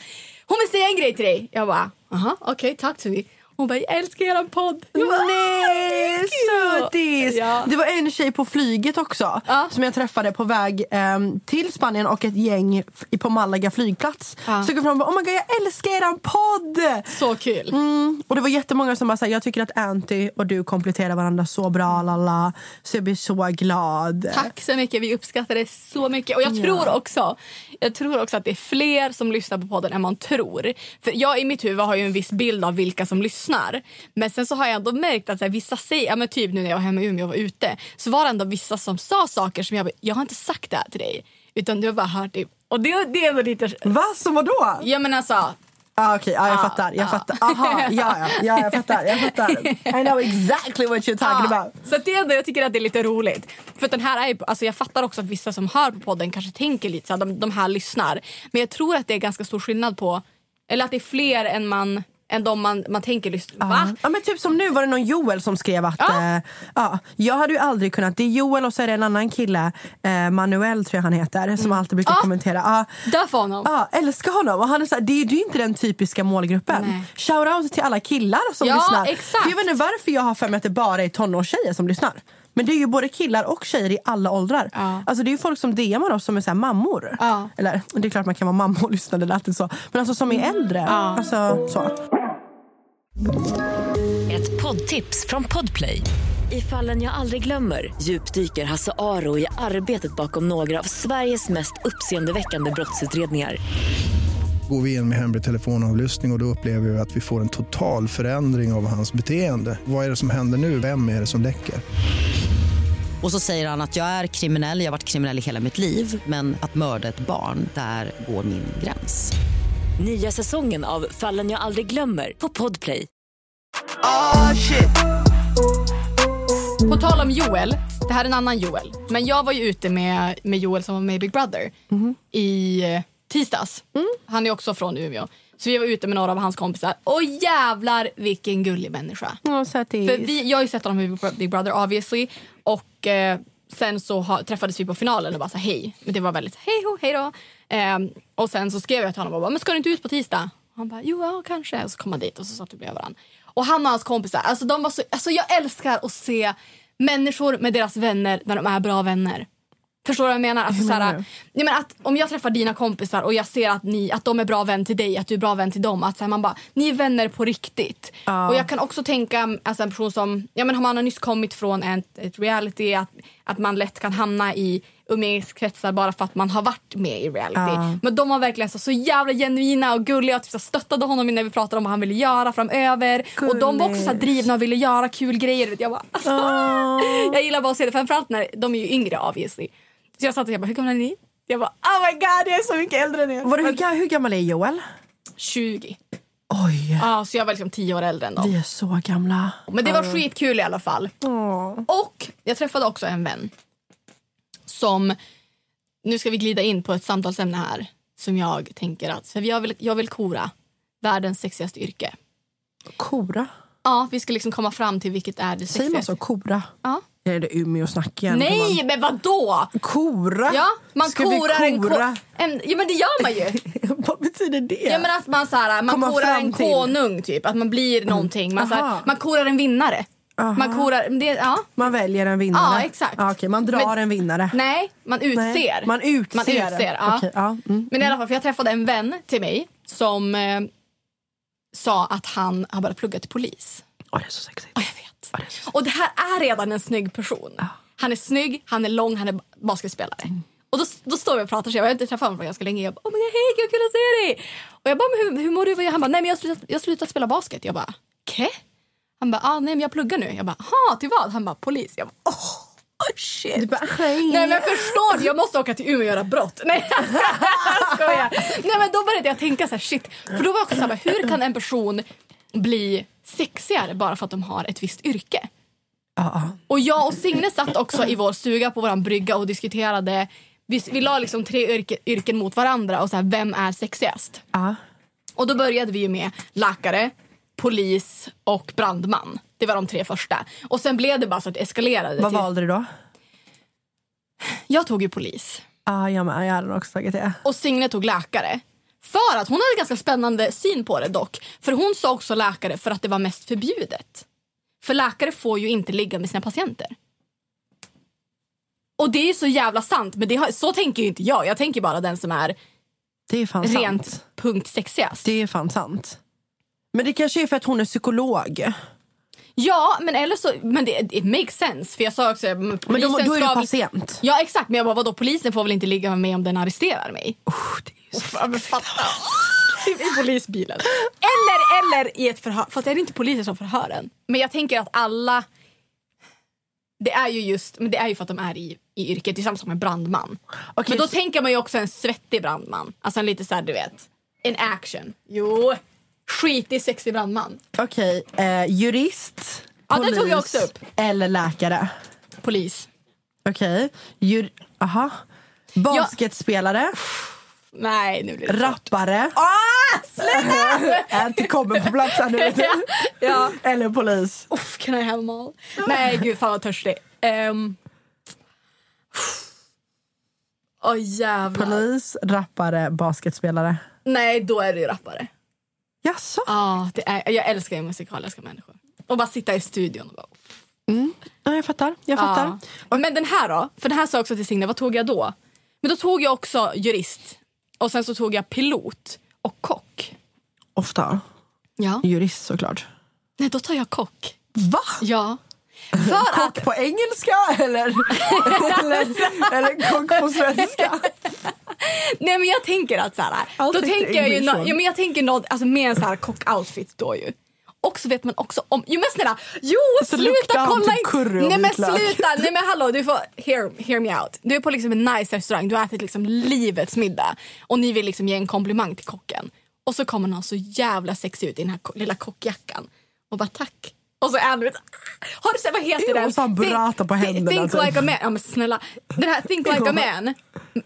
hon vill säga en grej till dig. Jag bara, aha okej okay, tack så mycket. Hon bara, jag älskar er podd. Jag bara, Nej, sötis! Ja. Det var en tjej på flyget också ja. som jag träffade på väg um, till Spanien och ett gäng på Malaga flygplats. Ja. Så kom fram och bara, oh my God, jag älskar er podd! Så kul. Mm. Och det var jättemånga som bara sa, jag tycker att Anty och du kompletterar varandra så bra. Lala. Så jag blir så glad. Tack så mycket, vi uppskattar det så mycket. Och jag tror också, jag tror också att det är fler som lyssnar på podden än man tror. För jag i mitt huvud har ju en viss bild av vilka som lyssnar lyssnar. Men sen så har jag ändå märkt att så här, vissa säger, ja, men typ nu när jag var hemma i Umeå och var ute, så var det ändå vissa som sa saker som jag jag har inte sagt det här till dig. Utan du har bara hört det. Och det, det är ändå lite... Va? Som vadå? Ja men alltså, Ah, Okej, okay, ah, jag ah, fattar. Jag ah. fattar. Aha, ja, ja, ja, jag fattar. Jag fattar. I know exactly what you're talking ah, about. Så det är ändå, jag tycker att det är lite roligt. För den här är, alltså jag fattar också att vissa som hör på podden kanske tänker lite så här, de, de här lyssnar. Men jag tror att det är ganska stor skillnad på, eller att det är fler än man än de man, man tänker lyssna Va? Ja, men typ som nu var det någon Joel som skrev att ja. Äh, ja, jag hade ju aldrig kunnat, det är Joel och så är det en annan kille, äh, Manuel tror jag han heter, som mm. alltid brukar ja. kommentera. Ja, Där får honom. Ja, älskar honom. Och han är så här, det är ju inte den typiska målgruppen. Shoutout till alla killar som ja, lyssnar. Exakt. För jag vet inte varför jag har för mig att det bara är tonårstjejer som lyssnar. Men det är ju både killar och tjejer i alla åldrar. Ja. Alltså det är ju folk som DMar oss som är så mammor. Ja. Eller det är klart man kan vara mamma och lyssna, det lät så. Men alltså som är äldre. Ja. Alltså, så. Ett poddtips från Podplay. I fallen jag aldrig glömmer djupdyker Hasse Aro i arbetet bakom några av Sveriges mest uppseendeväckande brottsutredningar. Går vi in med hemlig telefonavlyssning och, och då upplever vi att vi får en total förändring av hans beteende. Vad är det som händer nu? Vem är det som läcker? Och så säger han att jag är kriminell, jag har varit kriminell i hela mitt liv men att mörda ett barn, där går min gräns. Nya säsongen av Fallen jag aldrig glömmer på Podplay. Oh, shit. På tal om Joel, det här är en annan Joel. Men jag var ju ute med, med Joel som var med i Big Brother mm. i eh, tisdags. Mm. Han är också från Umeå. Så vi var ute med några av hans kompisar. Och jävlar vilken gullig människa. Oh, För vi, jag har ju sett honom i Big Brother obviously. Och eh, sen så ha, träffades vi på finalen och bara så hej. Men det var väldigt hej ho, hej då. Um, och sen så skrev jag till honom och bara, men ska du inte ut på tisdag? Han bara, jo ja, kanske. Och så kom han dit och så satt vi bredvid varandra. Och han och hans kompisar, alltså, de var så, alltså jag älskar att se människor med deras vänner när de är bra vänner. Förstår du vad jag menar? Alltså, menar såhär, nej, men att, om jag träffar dina kompisar och jag ser att, ni, att de är bra vän till dig, att du är bra vän till dem. Att såhär, man bara, ni är vänner på riktigt. Ja. Och jag kan också tänka, alltså, en person som, ja men man har nyss kommit från ett, ett reality, att, att man lätt kan hamna i umgängeskretsar bara för att man har varit med i reality. Ja. Men de var verkligen så, så jävla genuina och gulliga och typ, så stöttade honom när vi pratade om vad han ville göra framöver. Och de var också så drivna och ville göra kul grejer. Jag, bara, jag gillar bara att se det, framförallt när de är ju yngre obviously. Så jag satt och jag bara, hur gamla är ni? Jag bara, oh my god jag är så mycket äldre än er. Var det, hur, hur gammal är Joel? 20. Oj, Ja, så jag var liksom 10 år äldre än dem. vi är så gamla. Men det var skitkul i alla fall. Åh. Och jag träffade också en vän som, nu ska vi glida in på ett samtalsämne här som jag tänker att, för jag vill, jag vill kora världens sexigaste yrke. Kora? Ja, vi ska liksom komma fram till vilket är det Säger man sexigaste. så? Kora? Ja. Är det Umeå-snack igen? Nej, men vadå? Kora? Ja, man Ska vi korar en, ko- kora? en... Ja, men det gör man ju. Vad betyder det? Ja, men att man, så här, man Komma korar en till. Konung, typ. Att man blir någonting. Man, så här, man korar en vinnare. Aha. Man korar... Det, ja. Man väljer en vinnare? Ja, exakt. Ja, okej, man drar Men- en vinnare? Nej, man utser. Nej, Man utser? Man utser, ja. Okej, ja. Mm. Men i alla fall, för jag träffade en vän till mig som eh, sa att han har börjat plugga till polis. Åh, det är så sexigt. Ja, så Och det här är redan en snygg person. Han är snygg, han är lång, han är basketspelare. Mm. Och då, då står vi och pratar, så jag har inte träffat honom på ganska länge. Jag bara, oh my God, hej, kul att se dig! Och jag bara, men hur, hur mår du? Han bara, nej men jag har slutat, jag slutat spela basket. Jag bara, kä? Han bara, ah, nej men jag pluggar nu. Jag bara, ha till vad? Han bara, polis. Jag bara, oh, shit. Du bara, hej. Nej men förstår du? Jag måste åka till Umeå och göra brott. Nej jag skojar. Nej men då började jag tänka så här, shit. För då var jag också så här, hur kan en person bli sexigare bara för att de har ett visst yrke? Ja. Och jag och Signe satt också i vår stuga på vår brygga och diskuterade. Vi, vi la liksom tre yrke, yrken mot varandra och så här, vem är sexigast? Ja. Och då började vi med läkare, polis och brandman. Det var de tre första. Och sen blev det bara så att det eskalerade. Vad till- valde du då? Jag tog ju polis. Ja, jag med. Jag hade också tagit det. och Signe tog läkare. För att hon hade ganska spännande syn på det dock. För hon sa också läkare för att det var mest förbjudet. För läkare får ju inte ligga med sina patienter. Och det är ju så jävla sant, men det har, så tänker ju inte jag. Jag tänker bara den som är Det är fan rent sant. punkt sexigast. Det är fan sant. Men det kanske är för att hon är psykolog. Ja, men eller så, men det it makes sense. För jag sa också, men då, då är du patient. Ja exakt, men jag bara vadå polisen får väl inte ligga med mig om den arresterar mig? Usch, det men fatta. I polisbilen. Eller, eller i ett förhör. Fast det är inte polisen som förhör en. Men jag tänker att alla... Det är ju just men det är ju för att de är i, i yrket. Det är samma sak med brandman. Okej, men då så- tänker man ju också en svettig brandman. Alltså en lite så här, du vet. En action. Jo. Skitig sexig brandman. Okej, eh, jurist, Ja, den polis tog jag också upp. eller läkare. Polis. Okej, jur... Aha. Basketspelare, Nej, nu blir det rappare. Ah, sluta! Inte kommer på plats här nu. ja. Eller polis. Uff, can I have them all? Nej, gud fan vad törstig. Um. Åh jävlar. Polis, rappare, basketspelare. Nej, då är det ju rappare. Jaså? Ja, det är, jag älskar ju musikaliska människor. Och bara sitta i studion och bara... Ja, jag fattar. Jag fattar. Ja. Men den här då? För den här sa jag också till Signe, vad tog jag då? Men då tog jag också jurist. Och sen så tog jag pilot och kock. Ofta. Ja. Jurist såklart. Nej, då tar jag kock. Va? Ja. För att... Kock på engelska eller, eller, eller kock på svenska? Nej men jag tänker att så här, då tänker jag ju no, ja, men jag tänker något, alltså med en så här kock-outfit då ju. Och så vet man också om, jo men snälla, jo Så sluta kolla in- Nej men sluta, nej men hallå du får, hear, hear me out. Du är på liksom en nice restaurang, du har ätit liksom livets middag och ni vill liksom ge en komplimang till kocken. Och så kommer någon så jävla sexig ut i den här lilla kockjackan och bara tack. Och så är han, har du sett, vad heter Jo, den? och så burrata på Think- händerna, Think typ. like a man. Ja men snälla. Den här Think like a man.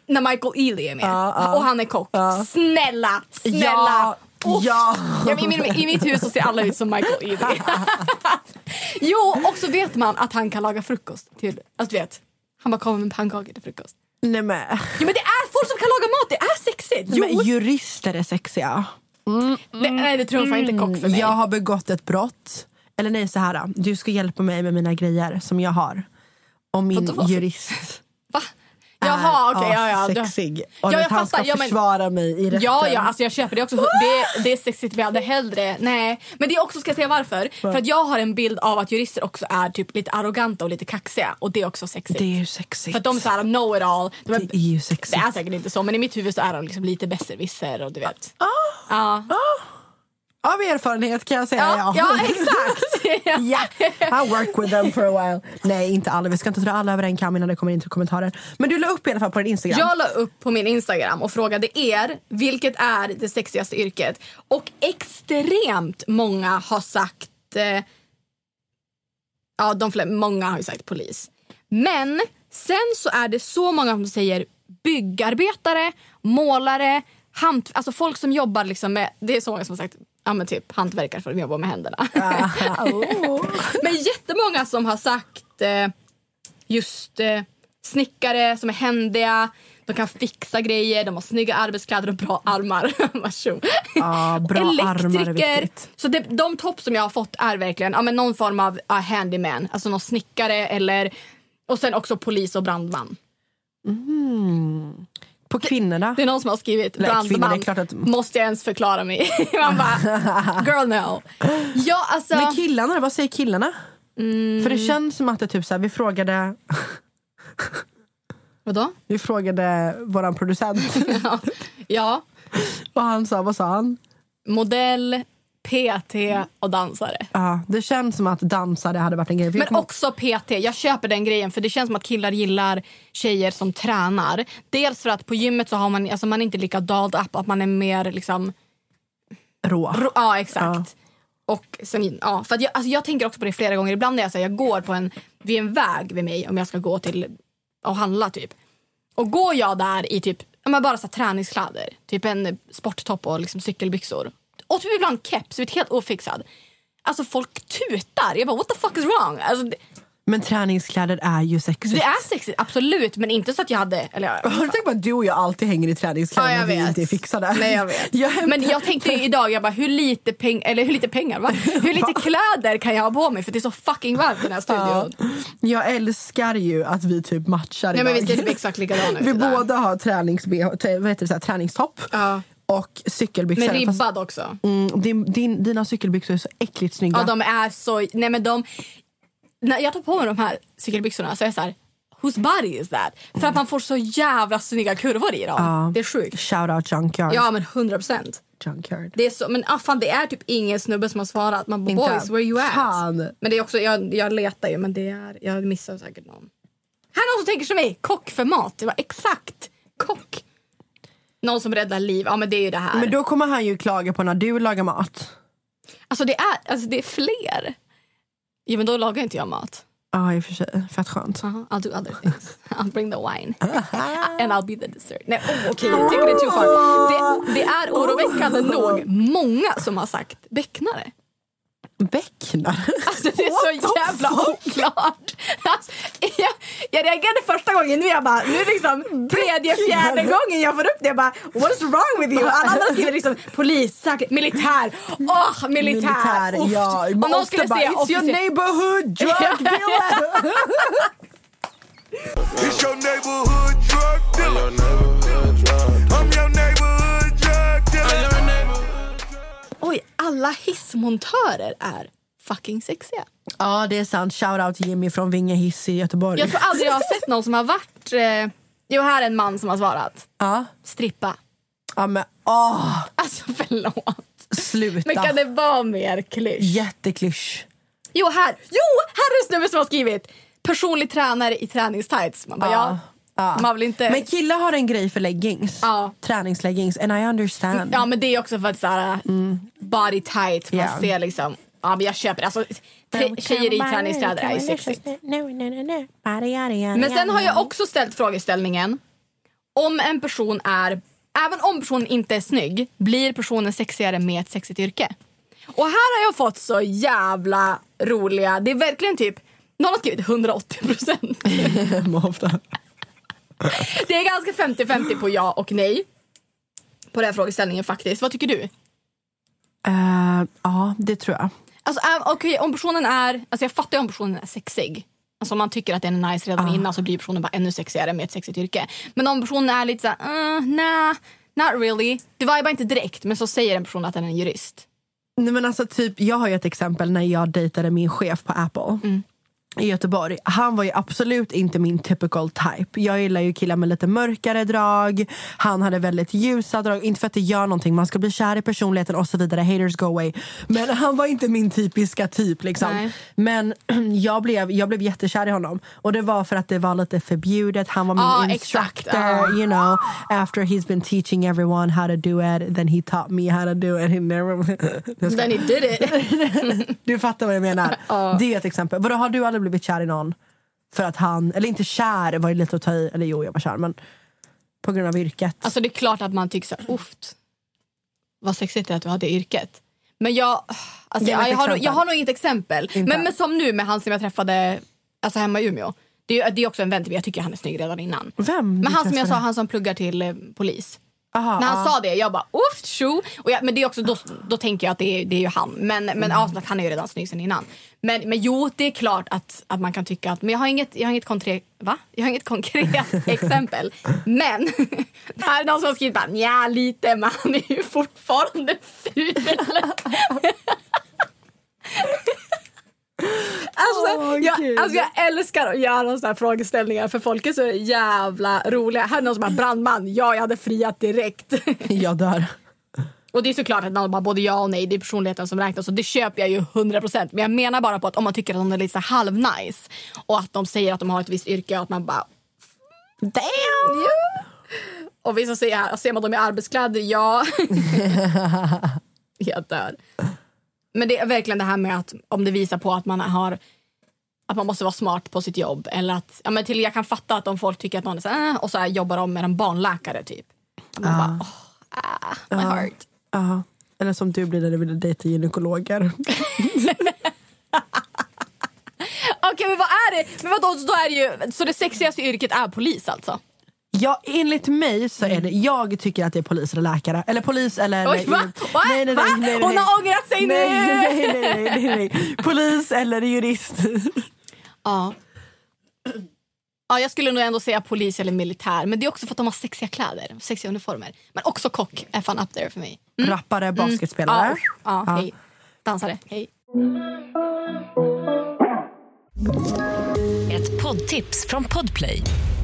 När Michael Ealy är med. Ja, ja. Och han är kock. Snälla, snälla. Ja, Uff. ja. Ja, men i, min, I mitt hus så ser alla ut som Michael Ealy. jo, och så vet man att han kan laga frukost. Till, alltså, du vet, han bara kommer med pannkakor till frukost. Nej men, Jo men det är folk som kan laga mat, det är sexigt. Jo. men jurister är sexiga. det, nej det trumfar inte kock för mig. Jag har begått ett brott. Eller nej, så här. Du ska hjälpa mig med mina grejer som jag har. Och min jurist Va? Jaha, okej. ja, ja. sexig. Och Ja, att jag han ska fattar. Ja, men- försvara mig i rätten. Ja, ja, alltså jag köper det också. Det, det är sexigt men jag hade hellre... Nej. Men det är också, ska jag säga varför? För att jag har en bild av att jurister också är typ lite arroganta och lite kaxiga. Och det är också sexigt. Det är ju sexigt. För att de är såhär know it all. De är, Det är ju sexigt. det är säkert inte så men i mitt huvud så är de liksom lite besserwisser och du vet. Ah. Ja. Av erfarenhet kan jag säga Ja, ja. ja, exakt. Ja, I work with them for a while. Nej, inte alla. Vi ska inte dra alla över en kam innan det kommer in till kommentarer. Men du la upp i alla fall på din Instagram. Jag la upp på min Instagram och frågade er vilket är det sexigaste yrket. Och extremt många har sagt... Eh, ja, de flera, många har ju sagt polis. Men sen så är det så många som säger byggarbetare, målare, hant, alltså folk som jobbar liksom med... Det är så många som har sagt ja, men typ hantverkare för att de jobbar med händerna. Ah, oh. Men jättemånga som har sagt eh, just eh, snickare som är händiga, de kan fixa grejer, de har snygga arbetskläder och bra armar. Ja, bra armar är viktigt. Så det, de topp som jag har fått är verkligen ja, men någon form av uh, handyman, alltså någon snickare eller och sen också polis och brandman. På kvinnorna. Det är någon som har skrivit brandman. att- Måste jag ens förklara mig? Man bara, girl no. Ja, alltså, Men killarna, vad säger killarna? För det känns som att det typ så här, vi frågade vadå? vi frågade våran producent Ja. ja, och han sa, vad sa han? modell, PT och dansare. Ja, det känns som att dansare hade varit en grej. Men också PT. Jag köper den grejen för det känns som att killar gillar tjejer som tränar. Dels för att på gymmet så har man, alltså man är inte lika dolled up, att man är mer liksom... rå. ro- Ja, exakt. Och sen, ja, för att jag, alltså jag tänker också på det flera gånger. Ibland när jag, så här, jag går på en, vid en väg vid mig om jag ska gå till och handla typ. Och går jag där i typ ja, men bara så här, träningskläder, typ en sporttopp och liksom cykelbyxor och typ ibland keps, helt ofixad. Alltså folk tutar. Jag bara what the fuck is wrong? Alltså, det, Men träningskläder är ju sexigt. det är sexigt, absolut. Men inte så att jag hade... Eller, ja, Har du tänkt på att du och jag alltid hänger i träningskläder Ja, jag när vi inte är fixade? Nej, jag vet. Jag hämtar- Men jag tänkte idag, jag bara, hur lite, peng eller hur lite pengar, va? Hur lite kläder kan jag ha på mig? För det är så fucking varmt i den här studion. Ja. Jag älskar ju att vi typ matchar Nej, men vi ser typ exakt likadana ut Vi båda har tränings vad heter det, så här, träningstopp Ja. Och cykelbyxor. Med Fast, ribbad också. mm, din, din, dina cykelbyxor är så äckligt snygga. Ja, de är så... Nej, men de... När jag tar på mig de här cykelbyxorna så är jag så här... Whose body is that? För att man får så jävla snygga kurvor i dem. Ja. Det är sjukt. Shout out Junkyard. Ja, men 100 procent. Junkyard. Det är så, men ah, fan, det är typ ingen snubbe som har svarat. Man bara, Inte. boys, where you at? Fan. Men det är också, jag, jag letar ju, men det är, jag missar säkert någon. Här är någon som tänker som mig, kock för mat. Det var exakt, kock. Någon som räddar liv, ja men det är ju det här. Men då kommer han ju klaga på när du lagar mat. Alltså det är, alltså det är fler. Ja men då lagar inte jag mat. Ja, i och för sig. Fett skönt. Uh-huh, I'll do other things. I'll bring the wine. And I'll be the dessert. Nej, oh, okej, jag tycker det är too far. Det, det är oroväckande nog många som har sagt becknare. Becknar. Alltså det är så jävla oklart. Alltså, jag, jag reagerade första gången, nu är jag bara, nu liksom tredje, fjärde gången jag får upp det. Jag bara, what's wrong with you? Alla andra skriver liksom polis, säkerhet, militär. Åh, militär. Militär, Uff. ja. Om någon skulle bara, säga It's your neighborhood drug dealer. It's your neighborhood drug dealer. Oj, alla hissmontörer är fucking sexiga. ja, det är sant. Shout out Jimmy från Vinge hiss i Göteborg. Jag tror aldrig jag har sett någon som har varit... Eh, jo, här är en man som har svarat. Ja. Strippa. ja, men åh, Alltså förlåt. sluta. Men kan det vara mer klysch? Jätteklysch. Jo, här! Jo, här är en snubbe som har skrivit personlig tränare i träningstights. Man bara, ja. Ja. Man vill inte... Men killar har en grej för leggings. Ja. Träningsleggings. And I understand. Ja, men det är också för att såhär, body tight, man Ja. ser liksom... Ja, men jag köper. Alltså, tre- tjejer i träningskläder är ju sexigt. Men sen har jag också ställt frågeställningen om en person är, även om personen inte är snygg, blir personen sexigare med ett sexigt yrke? Och här har jag fått så jävla roliga, det är verkligen typ, någon har skrivit 180 procent. Det är ganska 50-50 på ja och nej. På den här frågeställningen faktiskt. Vad tycker du? Eh, ja, det tror jag. Alltså, okay, om personen är, alltså jag fattar ju om personen är sexig. Alltså om man tycker att den är nice redan Ah. innan så blir personen bara ännu sexigare med ett sexigt yrke. Men om personen är lite såhär, uh, nah, not really. Det vibar inte direkt men så säger en person att den är en jurist. Nej, men alltså, typ, jag har ju ett exempel när jag dejtade min chef på Apple. I Göteborg. Han var ju absolut inte min typical type. Jag gillar ju killar med lite mörkare drag. Han hade väldigt ljusa drag. Inte för att det gör någonting, man ska bli kär i personligheten och så vidare. Haters go away. Men han var inte min typiska typ. Liksom. Nej. Men jag blev, jag blev jättekär i honom. Och det var för att det var lite förbjudet. Han var min Ja, instructor. Ja. You know, after he's been teaching everyone how to do it, then he taught me how to do it. He never... Then he did it. Du fattar vad jag menar. Det är ett exempel. Vadå, har du aldrig blivit kär i någon för att han, eller inte kär var ju lite att ta i, eller jo jag var kär men på grund av yrket. Alltså det är klart att man tycker så här, uft, vad sexigt det är att du hade yrket. Men jag, alltså, jag, har, jag har nog inget exempel. Inte. Men, men som nu med han som jag träffade alltså hemma i Umeå. Det är, det är också en vän till mig, jag tycker han är snygg redan innan. Vem? Men han som jag sa, han som pluggar till eh, polis. Aha, När han ja. sa det, jag bara uff, tjo. Och jag, men det är också, då, då tänker jag att det är, det är ju han. Men, men Mm. ja, han är ju redan snygg sen innan. Men, men jo, det är klart att, att man kan tycka att, men jag har inget, jag har inget, konkret, va? Jag har inget konkret exempel. Men det här är någon som har skrivit bara, nja lite, men han är ju fortfarande ful. Alltså, Åh, jag, alltså jag älskar att göra sådana här frågeställningar för folk är så jävla roliga. Här är någon som är brandman. Ja, jag hade friat direkt. Jag dör. Och det är såklart att någon bara både ja och nej, det är personligheten som räknas och det köper jag ju 100% men jag menar bara på att om man tycker att de är lite halvnice och att de säger att de har ett visst yrke och att man bara damn! Ja. Och vissa säger ser man dem i arbetskläder, ja. jag dör. Men det är verkligen det här med att om det visar på att man har att man måste vara smart på sitt jobb eller att, ja men till jag kan fatta att om folk tycker att någon är så här, "Äh", och så här jobbar de med en barnläkare typ. Man bara, oh, ah, my heart. Ja. Eller som du blir när du vill dejta gynekologer. Okej men vad är det? Men vadå, då är det ju, så det sexigaste yrket är polis alltså? Ja, enligt mig så är det, jag tycker att det är polis eller läkare. Eller polis eller... Oj, va? Va? Nej, nej, nej, nej, nej. Hon har ångrat sig nej, nu! Nej, nej, nej, nej, nej. Polis eller jurist. Ja. Ja, jag skulle nog ändå säga polis eller militär. Men det är också för att de har sexiga kläder, sexiga uniformer. Men också kock är fan up there för mig. Rappare, basketspelare. Ja, ja, Ja. hej. Dansare, hej. Ett poddtips från Podplay.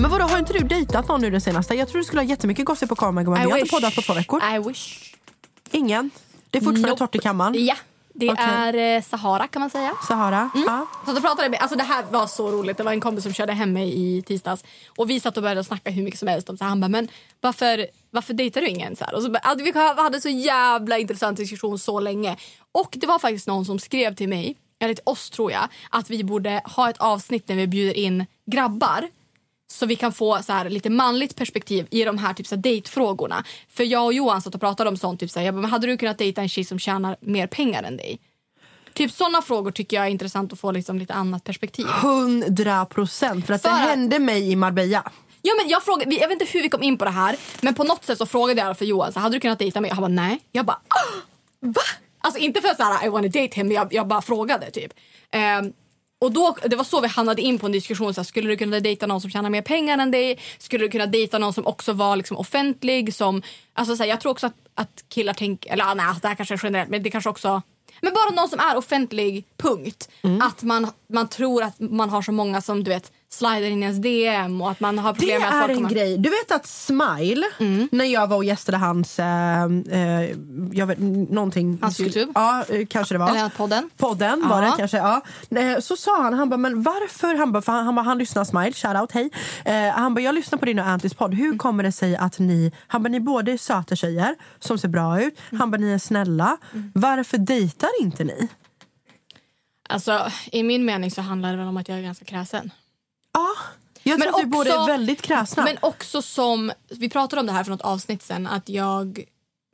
Men vadå, har inte du dejtat någon nu den senaste? Jag tror du skulle ha jättemycket gossip på kameran gumman. Vi har inte poddat på två veckor. I wish. Ingen. Det är fortfarande Nope. torrt i kammaren. Ja, det Okej. är eh, Sahara kan man säga. Sahara. Ja. Så då pratade vi, alltså det här var så roligt. Det var en kompis som körde hem mig i tisdags. Och vi satt och började snacka hur mycket som helst. Om så här, han bara, men varför, varför dejtar du ingen? Så här, och så, alltså, vi hade så jävla intressant diskussion så länge. Och det var faktiskt någon som skrev till mig, eller till oss tror jag, att vi borde ha ett avsnitt när vi bjuder in grabbar. Så vi kan få så här, lite manligt perspektiv i de här, typ, så här, dejtfrågorna. För jag och Johan satt och pratade om sånt. Typ, så här, jag bara, men hade du kunnat dejta en tjej som tjänar mer pengar än dig? Typ såna frågor tycker jag är intressant att få liksom lite annat perspektiv. Hundra procent. För att För det att- hände mig i Marbella. Ja, men jag, frågade, jag vet inte hur vi kom in på det här men på något sätt så frågade jag för Johan så hade du kunnat dejta mig? Han bara nej. Jag bara ah, va? Alltså inte för att så här, I wanna date him men jag, jag bara frågade typ. Ehm, och då, det var så vi hamnade in på en diskussion. Så här, skulle du kunna dejta någon som tjänar mer pengar än dig? Skulle du kunna dejta någon som också var liksom, offentlig? Som, alltså, så här, jag tror också att, att killar tänker, eller nej, det här kanske är generellt men det kanske också men bara någon som är offentlig, punkt. Att man, man tror att man har så många som du vet slidar in i ens DM och att man har Det problem med att är folk en grej. Du vet att Smile, Mm. när jag var och gästade hans... Eh, eh, jag vet, någonting. Hans YouTube? Ja, eh, kanske det var. Eller podden. Podden var Ja. det kanske. Ja. Eh, Så sa han, han bara, men varför? Han bara, han, bara, han lyssnar Smile, shoutout, hej. Eh, han bara, jag lyssnar på din och Antis podd. Hur Mm. kommer det sig att ni, han bara, ni båda är söta tjejer som ser bra ut. Mm. Han bara, ni är snälla. Varför dejtar inte ni? Alltså, I min mening så handlar det väl om att jag är ganska kräsen. Ja, jag tror Men att vi båda är väldigt kräsna. Men också som, vi pratade om det här för något avsnitt sen, att jag...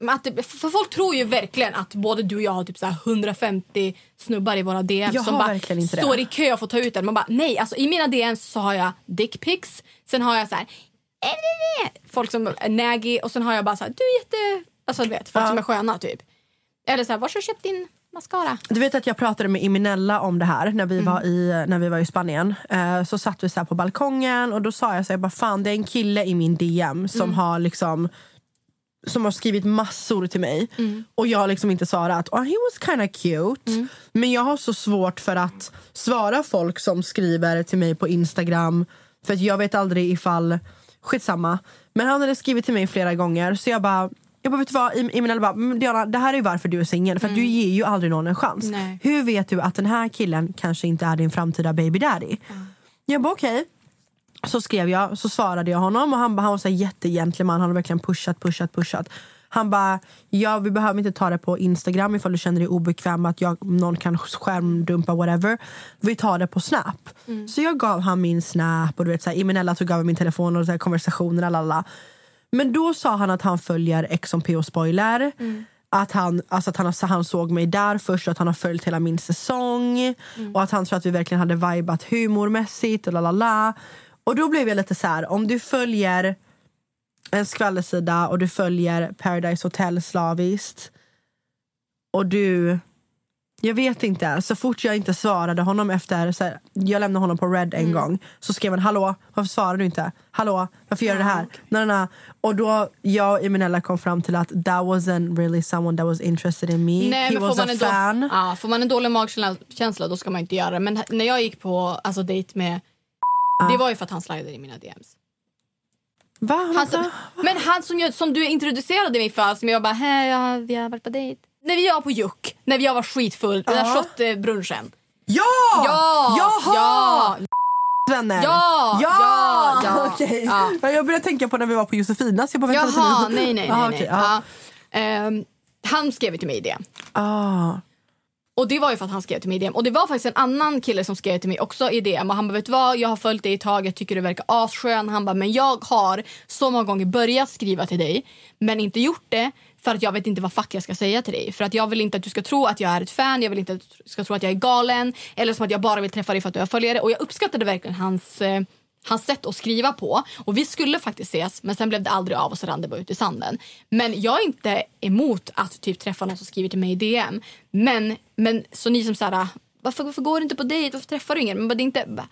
Att det, för folk tror ju verkligen att både du och jag har typ så här 150 snubbar i våra DM Jag som bara det. står i kö och får ta ut den. Man bara, nej, alltså i mina DM så har jag dickpics, sen har jag så här "Eh, folk som är naggy och sen har jag bara så här, du är jätte... Alltså du vet, folk Ja. som är sköna typ. Eller så här, var har du köpt din mascara? Du vet att jag pratade med Iminella om det här när vi, Mm. var, i, när vi var i Spanien. Eh, så satt vi så här på balkongen och då sa jag så här, jag bara, fan det är en kille i min DM som Mm. har liksom som har skrivit massor till mig Mm. och jag har liksom inte svarat. Oh, he was kind of cute. Mm. Men jag har så svårt för att svara folk som skriver till mig på Instagram för att jag vet aldrig ifall, skitsamma. Men han hade skrivit till mig flera gånger så jag bara jag bara, vet du vad? Im- Imenella bara, "Men Diana, det här är varför du är singel. För att du ger ju aldrig någon en chans. Nej. Hur vet du att den här killen kanske inte är din framtida baby daddy? Jag bara okej. Så skrev jag, så svarade jag honom och han, bara- han var så här jättegentleman. Han har verkligen pushat, pushat, pushat. Han bara, ja vi behöver inte ta det på Instagram ifall du känner dig obekväm att jag, någon kan skärmdumpa whatever. Vi tar det på Snap. Så jag gav han min Snap och du vet så här, Imenella tog över min telefon och så här, konversationer, lalala. Men då sa han att han följer Ex on P och Spoiler. Att, han, alltså att han, han såg mig där först och att han har följt hela min säsong. Och att han tror att vi verkligen hade vibat humormässigt och lalala. Och då blev jag lite så här, om du följer en skvallersida och du följer Paradise Hotel slaviskt och du jag vet inte. Så fort jag inte svarade honom efter... Så här, jag lämnade honom på red en gång. Så skrev han hallå, varför svarar du inte? Hallå, varför gör du det här? Nej, nej, nej. Och då jag och Eminella kom fram till att that wasn't really someone that was interested in me. Nej, He was a en då, fan. ja, får man en dålig magkänsla då ska man inte göra det. Men när jag gick på alltså, dejt med... Det var ju för att han slidade i mina DMs. Va? Han, Vänta. men han som, jag, som du introducerade mig för, som jag bara, hej, ja, vi har varit på dejt. När vi var på Juck, när jag var skitfull, den där shotbrunchen. Ja! Ja! Jaha! Ja! Vänner. Ja! Ja! Ja! Ja! Okej. Ja. Ja, Jag började tänka på när vi var på Josefinas. Jag bara, vänta Jaha, nej, nej, nej. Jaha, nej. okej, ja. Ehm, han skrev till mig det. Ah. Och det var ju för att han skrev till mig i DM. Och det var faktiskt en annan kille som skrev till mig också i DM. Och han bara, vet du vad? Jag har följt dig i tag, jag tycker du verkar asskön. Han bara, men jag har så många gånger börjat skriva till dig. Men inte gjort det för att jag vet inte vad fuck jag ska säga till dig. För att jag vill inte att du ska tro att jag är ett fan, jag vill inte att du ska tro att jag är galen. Eller som att jag bara vill träffa dig för att du är följare. Och jag uppskattade verkligen hans... Eh, hans sätt att skriva på. Och Vi skulle faktiskt ses, men sen blev det aldrig av och så rann det bara ut i sanden. Men jag är inte emot att typ träffa någon som skriver till mig i DM. Men, men så ni som såhär, varför, varför går du inte på dejt? Varför träffar du ingen? Men det är inte,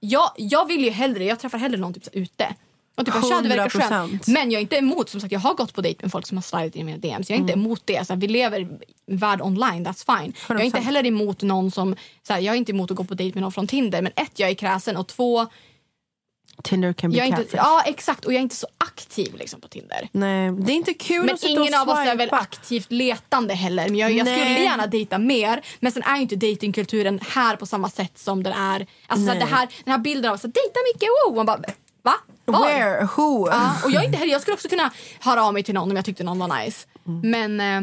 jag, jag vill ju hellre, jag träffar hellre någon typ ute. Och typ, tja, det verkar skönt. 100%. Men jag är inte emot, som sagt jag har gått på dejt med folk som har slidat i mina DMs. Jag är inte emot det. Så här, vi lever i värld online, that's fine. Jag är inte 100%. heller emot någon som, så här, jag är inte emot att gå på dejt med någon från Tinder. Men ett, jag är kräsen och två, Tinder can be jag inte, catfish. ja exakt och jag är inte så aktiv liksom på Tinder. Nej, det är inte kul Men att sitta ingen och av oss är väl aktivt letande heller. Men jag, jag skulle gärna dejta mer. Men sen är ju inte datingkulturen här på samma sätt som den är. Alltså så här, det här, den här bilden av att dejta mycket, wow! Man bara, va? Var? Where? Who? Ja, och jag, är inte jag skulle också kunna höra av mig till någon om jag tyckte någon var nice. Men eh,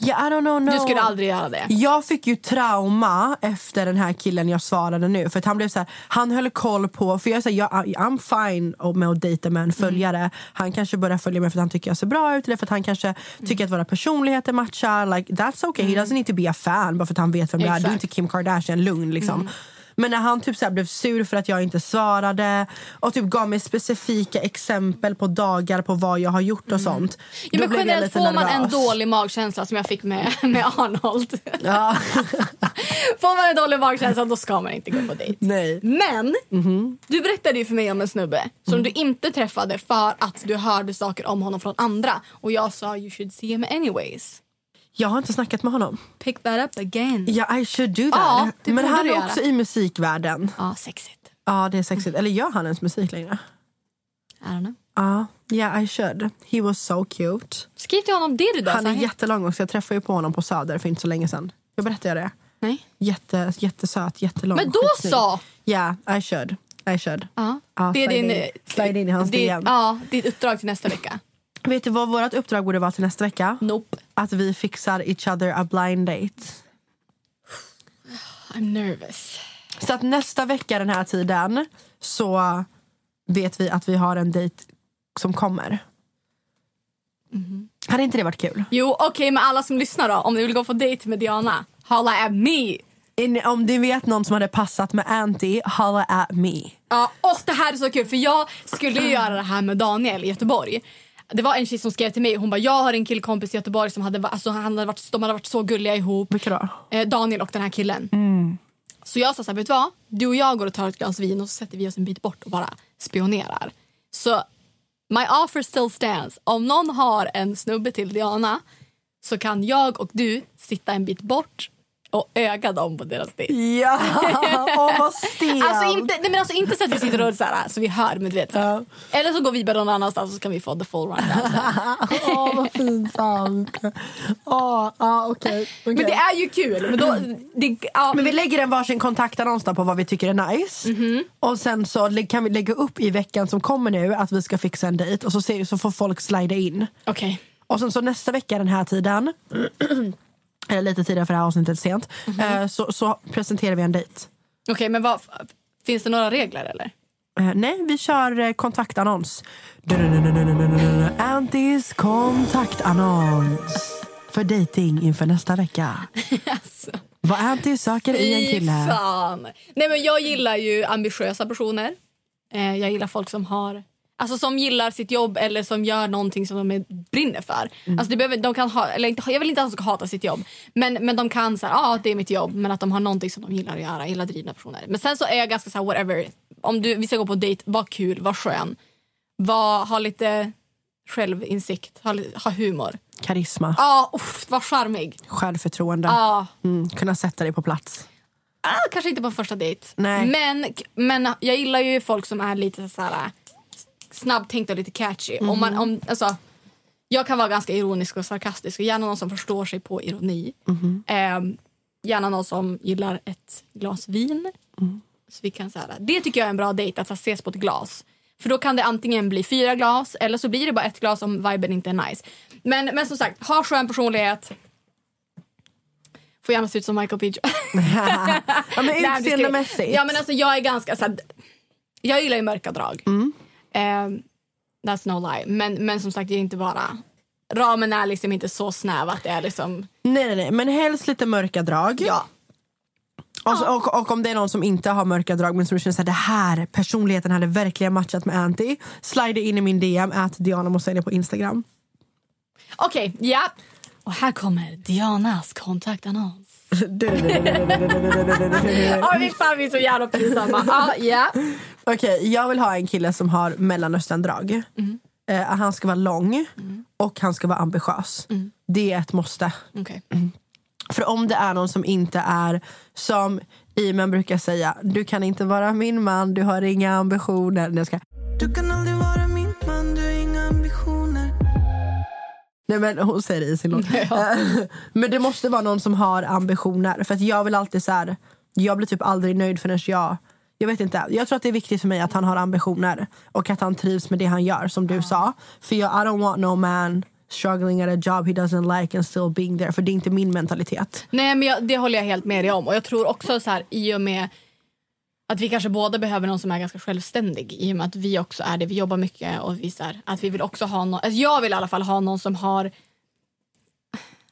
Yeah, I don't know, no. du skulle aldrig göra det. Jag fick ju trauma efter den här killen jag svarade nu. För att han blev så här, han höll koll på, för jag säger jag, I'm fine med att dejta med en följare. Han kanske börjar följa mig för att han tycker jag ser bra ut eller för att han kanske tycker att våra personligheter matchar. Like, that's okay, he doesn't need to be a fan bara för att han vet vem jag är. Du är inte Kim Kardashian, lugn liksom. Men när han typ så blev sur för att jag inte svarade och typ gav mig specifika exempel på dagar på vad jag har gjort och sånt. Ja, då men generellt får man en dålig magkänsla som jag fick med, med Arnold. Ja. får man en dålig magkänsla då ska man inte gå på dejt. Nej. Men du berättade ju för mig om en snubbe som du inte träffade för att du hörde saker om honom från andra. Och jag sa you should see him anyways. Jag har inte snackat med honom. Pick that up again. Ja, I should do that. Ja, det Men han är också i musikvärlden. Ja, sexigt. Ja, det är sexigt. Eller gör han ens musik längre? I don't know. Ja, yeah I should. He was so cute. Skriv till honom det du då. Han är jättelång också. Jag träffade ju på honom på Söder för inte så länge sedan. Jag berättade det? Nej. Jätte, jättesöt, jättelång. Men då skitsnygg. så! Yeah, I should. I should. Ja. Ja, det är din, in- slide in i hans det, DM. Ja, ditt uppdrag till nästa vecka. Vet du vad vårt uppdrag borde vara till nästa vecka? Nope. Att vi fixar each other a blind date. I'm nervous. Så att nästa vecka den här tiden så vet vi att vi har en dejt som kommer. Hade inte det varit kul? Jo, okej, men alla som lyssnar då. Om ni vill gå på dejt med Diana, holla at me! In, om du vet någon som hade passat med Anty, holla at me. Ja, och det här är så kul för jag skulle ju göra det här med Daniel i Göteborg. Det var en tjej som skrev till mig. Hon bara, jag har en killkompis i Göteborg som hade, alltså, han hade varit, de hade varit så gulliga ihop. Vilka då? Eh, Daniel och den här killen. Så jag sa så här, vet du vad? Du och jag går och tar ett glas vin och så sätter vi oss en bit bort och bara spionerar. Så my offer still stands. Om någon har en snubbe till Diana så kan jag och du sitta en bit bort och öga dem på deras dejt. Ja, åh vad stelt. Alltså inte, nej men alltså inte så att vi sitter och så, här, så vi hör, men du vet. Ja. Eller så går vi bara någon annanstans så kan vi få the full rundown. Åh vad pinsamt. Åh, ja okej. Men det är ju kul. Men, då, det, ja, Men vi lägger en varsin kontaktannons på vad vi tycker är nice. Mhm. Och sen så kan vi lägga upp i veckan som kommer nu att vi ska fixa en dejt och så, ser, så får folk slida in. Okej. Och sen så nästa vecka den här tiden, eller lite tidigare för det här avsnittet sent, Mhm. eh, så, så presenterar vi en dejt. Okej, men vad, finns det några regler eller? Eh, nej, vi kör eh, kontaktannons. Antis kontaktannons. För dating inför nästa vecka. alltså. Vad Anty söker i en kille. fan. Nej, men jag gillar ju ambitiösa personer. Eh, jag gillar folk som har Alltså som gillar sitt jobb eller som gör någonting som de är, brinner för. Mm. Alltså det behöver, de kan ha, eller inte, jag vill inte att de ska hata sitt jobb. Men, men de kan säga ja ah, det är mitt jobb. Men att de har någonting som de gillar att göra. Gillar drivna personer. Men sen så är jag ganska så här, whatever. Om du, vi ska gå på dejt, var kul, var skön. Var, ha lite självinsikt, ha, ha humor. Karisma, Ja, ah, var charmig. självförtroende. Ah. Mm, kunna sätta dig på plats. Ah, kanske inte på första dejt. Nej. Men, men jag gillar ju folk som är lite så här snabbtänkta och lite catchy. Om man, om, alltså, jag kan vara ganska ironisk och sarkastisk och gärna någon som förstår sig på ironi. Ehm, gärna någon som gillar ett glas vin. Så vi kan, så här, det tycker jag är en bra dejt, att ses på ett glas. För då kan det antingen bli fyra glas eller så blir det bara ett glas om viben inte är nice. Men, men som sagt, ha skön personlighet. Får gärna se ut som Michael B. ja, men utseendemässigt. Ja, men alltså, jag är ganska... Så här, jag gillar ju mörka drag. Mm. Ehm, that's no lie. Men, men som sagt, det är inte bara... Ramen är liksom inte så snäv att det är liksom... Nej, nej, nej, men helst lite mörka drag. Ja. Och, så, och, och om det är någon som inte har mörka drag men som känner att det här personligheten hade verkligen matchat med Anty. Slide in i min DM, at Diana Moselli på Instagram. Okej, ja. Och här kommer Dianas kontaktannons. Ja, vi fan, vi är så jävla pinsamma. Ja, ja. Okej, jag vill ha en kille som har mellanösterndrag. Eh, han ska vara lång och han ska vara ambitiös. Det är ett måste. Okej. För om det är någon som inte är som Iman brukar säga, du kan inte vara min man, du har inga ambitioner. Nej, jag ska. Du kan aldrig vara min man, du har inga ambitioner Nej men hon säger det i sin låt. men det måste vara någon som har ambitioner. För att jag vill alltid så här, jag blir typ aldrig nöjd förrän jag jag vet inte, jag tror att det är viktigt för mig att han har ambitioner och att han trivs med det han gör som du sa. För jag, I don't want no man struggling at a job he doesn't like and still being there. För det är inte min mentalitet. Nej, men jag, det håller jag helt med dig om. Och jag tror också så här, i och med att vi kanske båda behöver någon som är ganska självständig i och med att vi också är det. Vi jobbar mycket och vi så här, att vi vill också ha någon, alltså jag vill i alla fall ha någon som har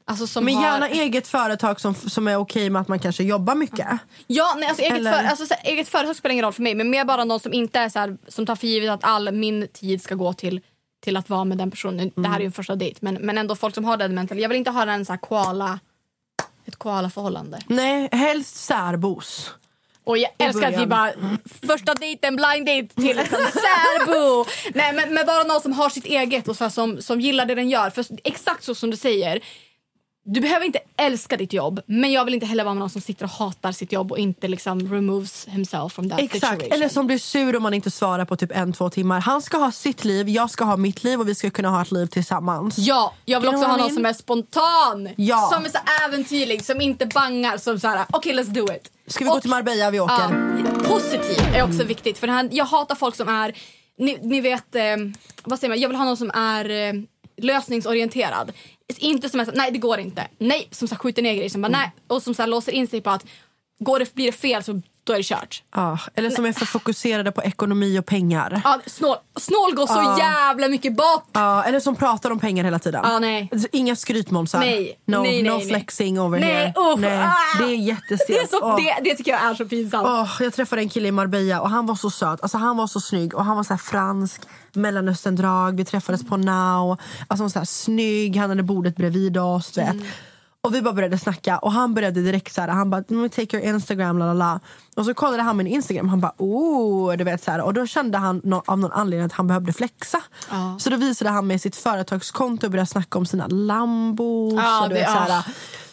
Alltså Men har, gärna eget företag som, som är okej med att man kanske jobbar mycket. Ja, nej, alltså eget, Eller- för, alltså, eget företag spelar ingen roll för mig men mer bara någon som inte är så här, som tar för givet att all min tid ska gå till till att vara med den personen. Det här är ju en första dejt men, men ändå folk som har den mentaliteten. Jag vill inte ha en så här koala, ett koala-förhållande. Nej, helst särbos. Och jag älskar att vi bara, första dejten, blind date till särbo. Nej men, men bara någon som har sitt eget och så som, som gillar det den gör. För exakt så som du säger, du behöver inte älska ditt jobb men jag vill inte heller vara med någon som sitter och hatar sitt jobb och inte liksom removes himself from that Exakt, situation. eller som blir sur om man inte svarar på typ en, två timmar. Han ska ha sitt liv, jag ska ha mitt liv och vi ska kunna ha ett liv tillsammans. Ja, jag vill You också ha någon som är spontan. Ja. Som är så äventyrlig, som inte bangar. Som så här, okej let's do it. Ska vi gå Och- till Marbella? Vi åker. Ja, positiv är också viktigt. För här, jag hatar folk som är, ni, ni vet, eh, vad säger man, jag vill ha någon som är eh, lösningsorienterad. Inte som så, nej det går inte. Nej, som så skjuter ner grejer. Som bara, nej, och som så låser in sig på att går det, blir det fel så då är det kört. Ja, eller som är för fokuserade på ekonomi och pengar. Ja, snål, snål går så Ja. jävla mycket bort. Ja, eller som pratar om pengar hela tiden. Ja, nej. Alltså, Inga skrytmånsar. Nej, No, nej, no nej, nej. flexing over Nej, here. usch, nej, ah! det är jättestelt. Det, är så, Åh. det, det tycker jag är så pinsamt. Åh, jag träffade en kille i Marbella och han var så söt. Alltså, han var så snygg och han var så fransk, mellanösterndrag. Vi träffades på Now. Alltså, så här snygg, han hade bordet bredvid oss. Vet. Och vi bara började snacka och han började direkt så här, han bara "Let me take your Instagram la la la. Och så kollade han min Instagram han bara oh, du vet så här. Och då kände han nå- av någon anledning att han behövde flexa. Så då visade han mig sitt företagskonto och började snacka om sina lambos. Ja, och du vet, så här.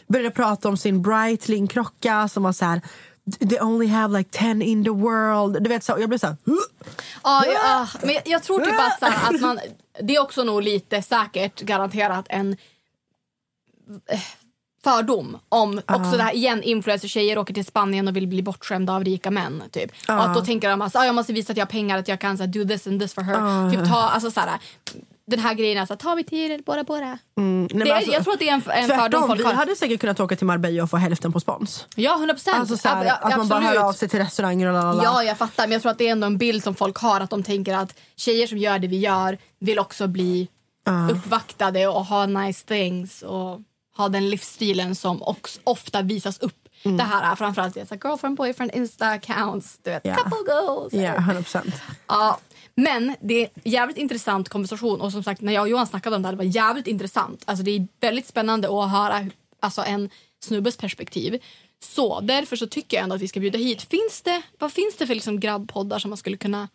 Började prata om sin Breitling-klocka som var så här They only have like 10 in the world. Du vet så, jag blev så här, Ja, ja, men jag, tror typ att, så här, att man, det är också nog lite säkert garanterat en fördom om också det här igen influencer-tjejer åker till Spanien och vill bli bortskämda av rika män. Typ. Och att då tänker de att ah, jag måste visa att jag har pengar, att jag kan så här, do this and this for her. Typ, ta, alltså, så här, den här grejen, alltså, ta mig tid, båda båda. Nej, men det alltså, jag tror att det är en, en fördom folk vi har. hade säkert kunnat åka till Marbella och få hälften på spons. Ja, 100 procent. Alltså så här, att man bara hör av sig till restauranger och lalala. Ja, jag fattar. Men jag tror att det är ändå en bild som folk har. Att de tänker att tjejer som gör det vi gör vill också bli uppvaktade och ha nice things och ha den livsstilen som också ofta visas upp. Det här är framförallt det, så girlfriend, boyfriend, insta accounts, du vet, Ja. couple goals. Ja, 100 procent. Ja, men det är jävligt intressant konversation och som sagt när jag och Johan snackade om det här, det var jävligt intressant. Alltså det är väldigt spännande att höra alltså en snubbes perspektiv. Så därför så tycker jag ändå att vi ska bjuda hit. Finns det, vad finns det för liksom grabbpoddar som man skulle kunna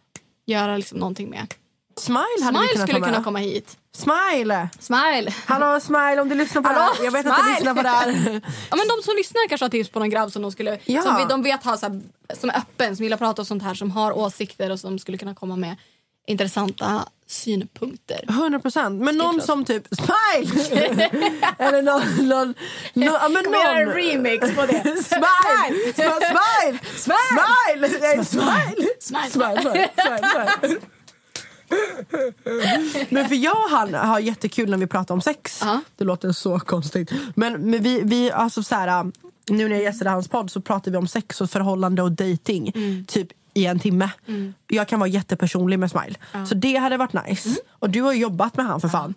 göra liksom någonting med? Smile hade Smile kunnat skulle kunna komma hit. Smile! Smile! Hallå Smile om du lyssnar på det Hallå, här. Jag vet att du Smile! lyssnar på det här. Ja, men de som lyssnar kanske har tips på någon grabb som de skulle Ja. som de vet har så här, som är öppen, som gillar att prata och sånt här, som har åsikter och som skulle kunna komma med intressanta synpunkter. 100 procent. Men någon som typ Smile! Eller någon... någon, någon ja, men Kommer göra en någon. remix på det. Smile! Smile! Smile! Smile! Nej, Smile! Smile. Smile, smile, smile, smile. Men för jag och han har jättekul när vi pratar om sex. Ja. Det låter så konstigt. Men, men vi, vi alltså så här, nu när jag gästade hans podd så pratade vi om sex och förhållande och dating Typ i en timme. Jag kan vara jättepersonlig med Smile. Så det hade varit nice. Och du har jobbat med han för fan.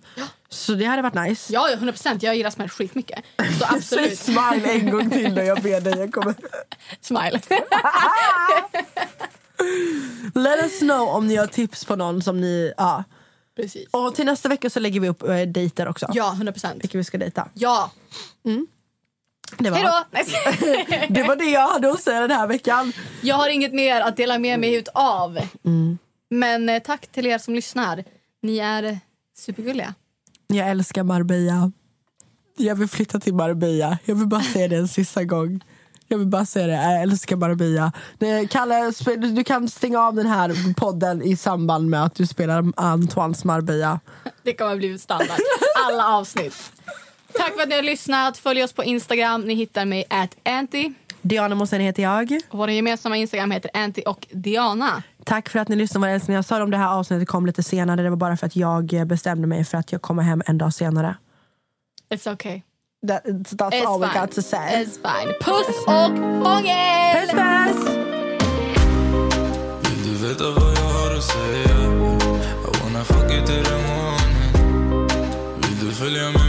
Så det hade varit nice. Ja, ja, 100 procent. Jag gillar Smile skitmycket. Så Säg absolut. smile en gång till när jag ber dig. Jag kommer... Smile. Let us know om ni har tips på någon som ni... Ja. Precis. Och till nästa vecka så lägger vi upp äh, dejter också. Ja, 100 procent. Vilka vi ska dejta. Ja. Det var, Hej då! Det var det jag hade att säga den här veckan. Jag har inget mer att dela med mig utav. Men eh, tack till er som lyssnar. Ni är eh, supergulliga. Jag älskar Marbella. Jag vill flytta till Marbella. Jag vill bara säga det en sista gång. Jag vill bara säga det, jag älskar Marbella. Kalle, du kan stänga av den här podden i samband med att du spelar Antoines Marbella. Det kommer bli standard. Alla avsnitt. Tack för att ni har lyssnat. Följ oss på Instagram. Ni hittar mig at anti. Diana Mosen heter jag. Och Vår gemensamma Instagram heter anti och Diana. Tack för att ni lyssnade våra älsklingar. Jag sa om det här avsnittet kom lite senare. Det var bara för att jag bestämde mig för att jag kommer hem en dag senare. It's okay. That, that's It's all we fine. got to say. It's fine. Puss och hångel! Puss puss! Vill du veta vad jag har att säga? I wanna fuck you till the morning Vill du följa med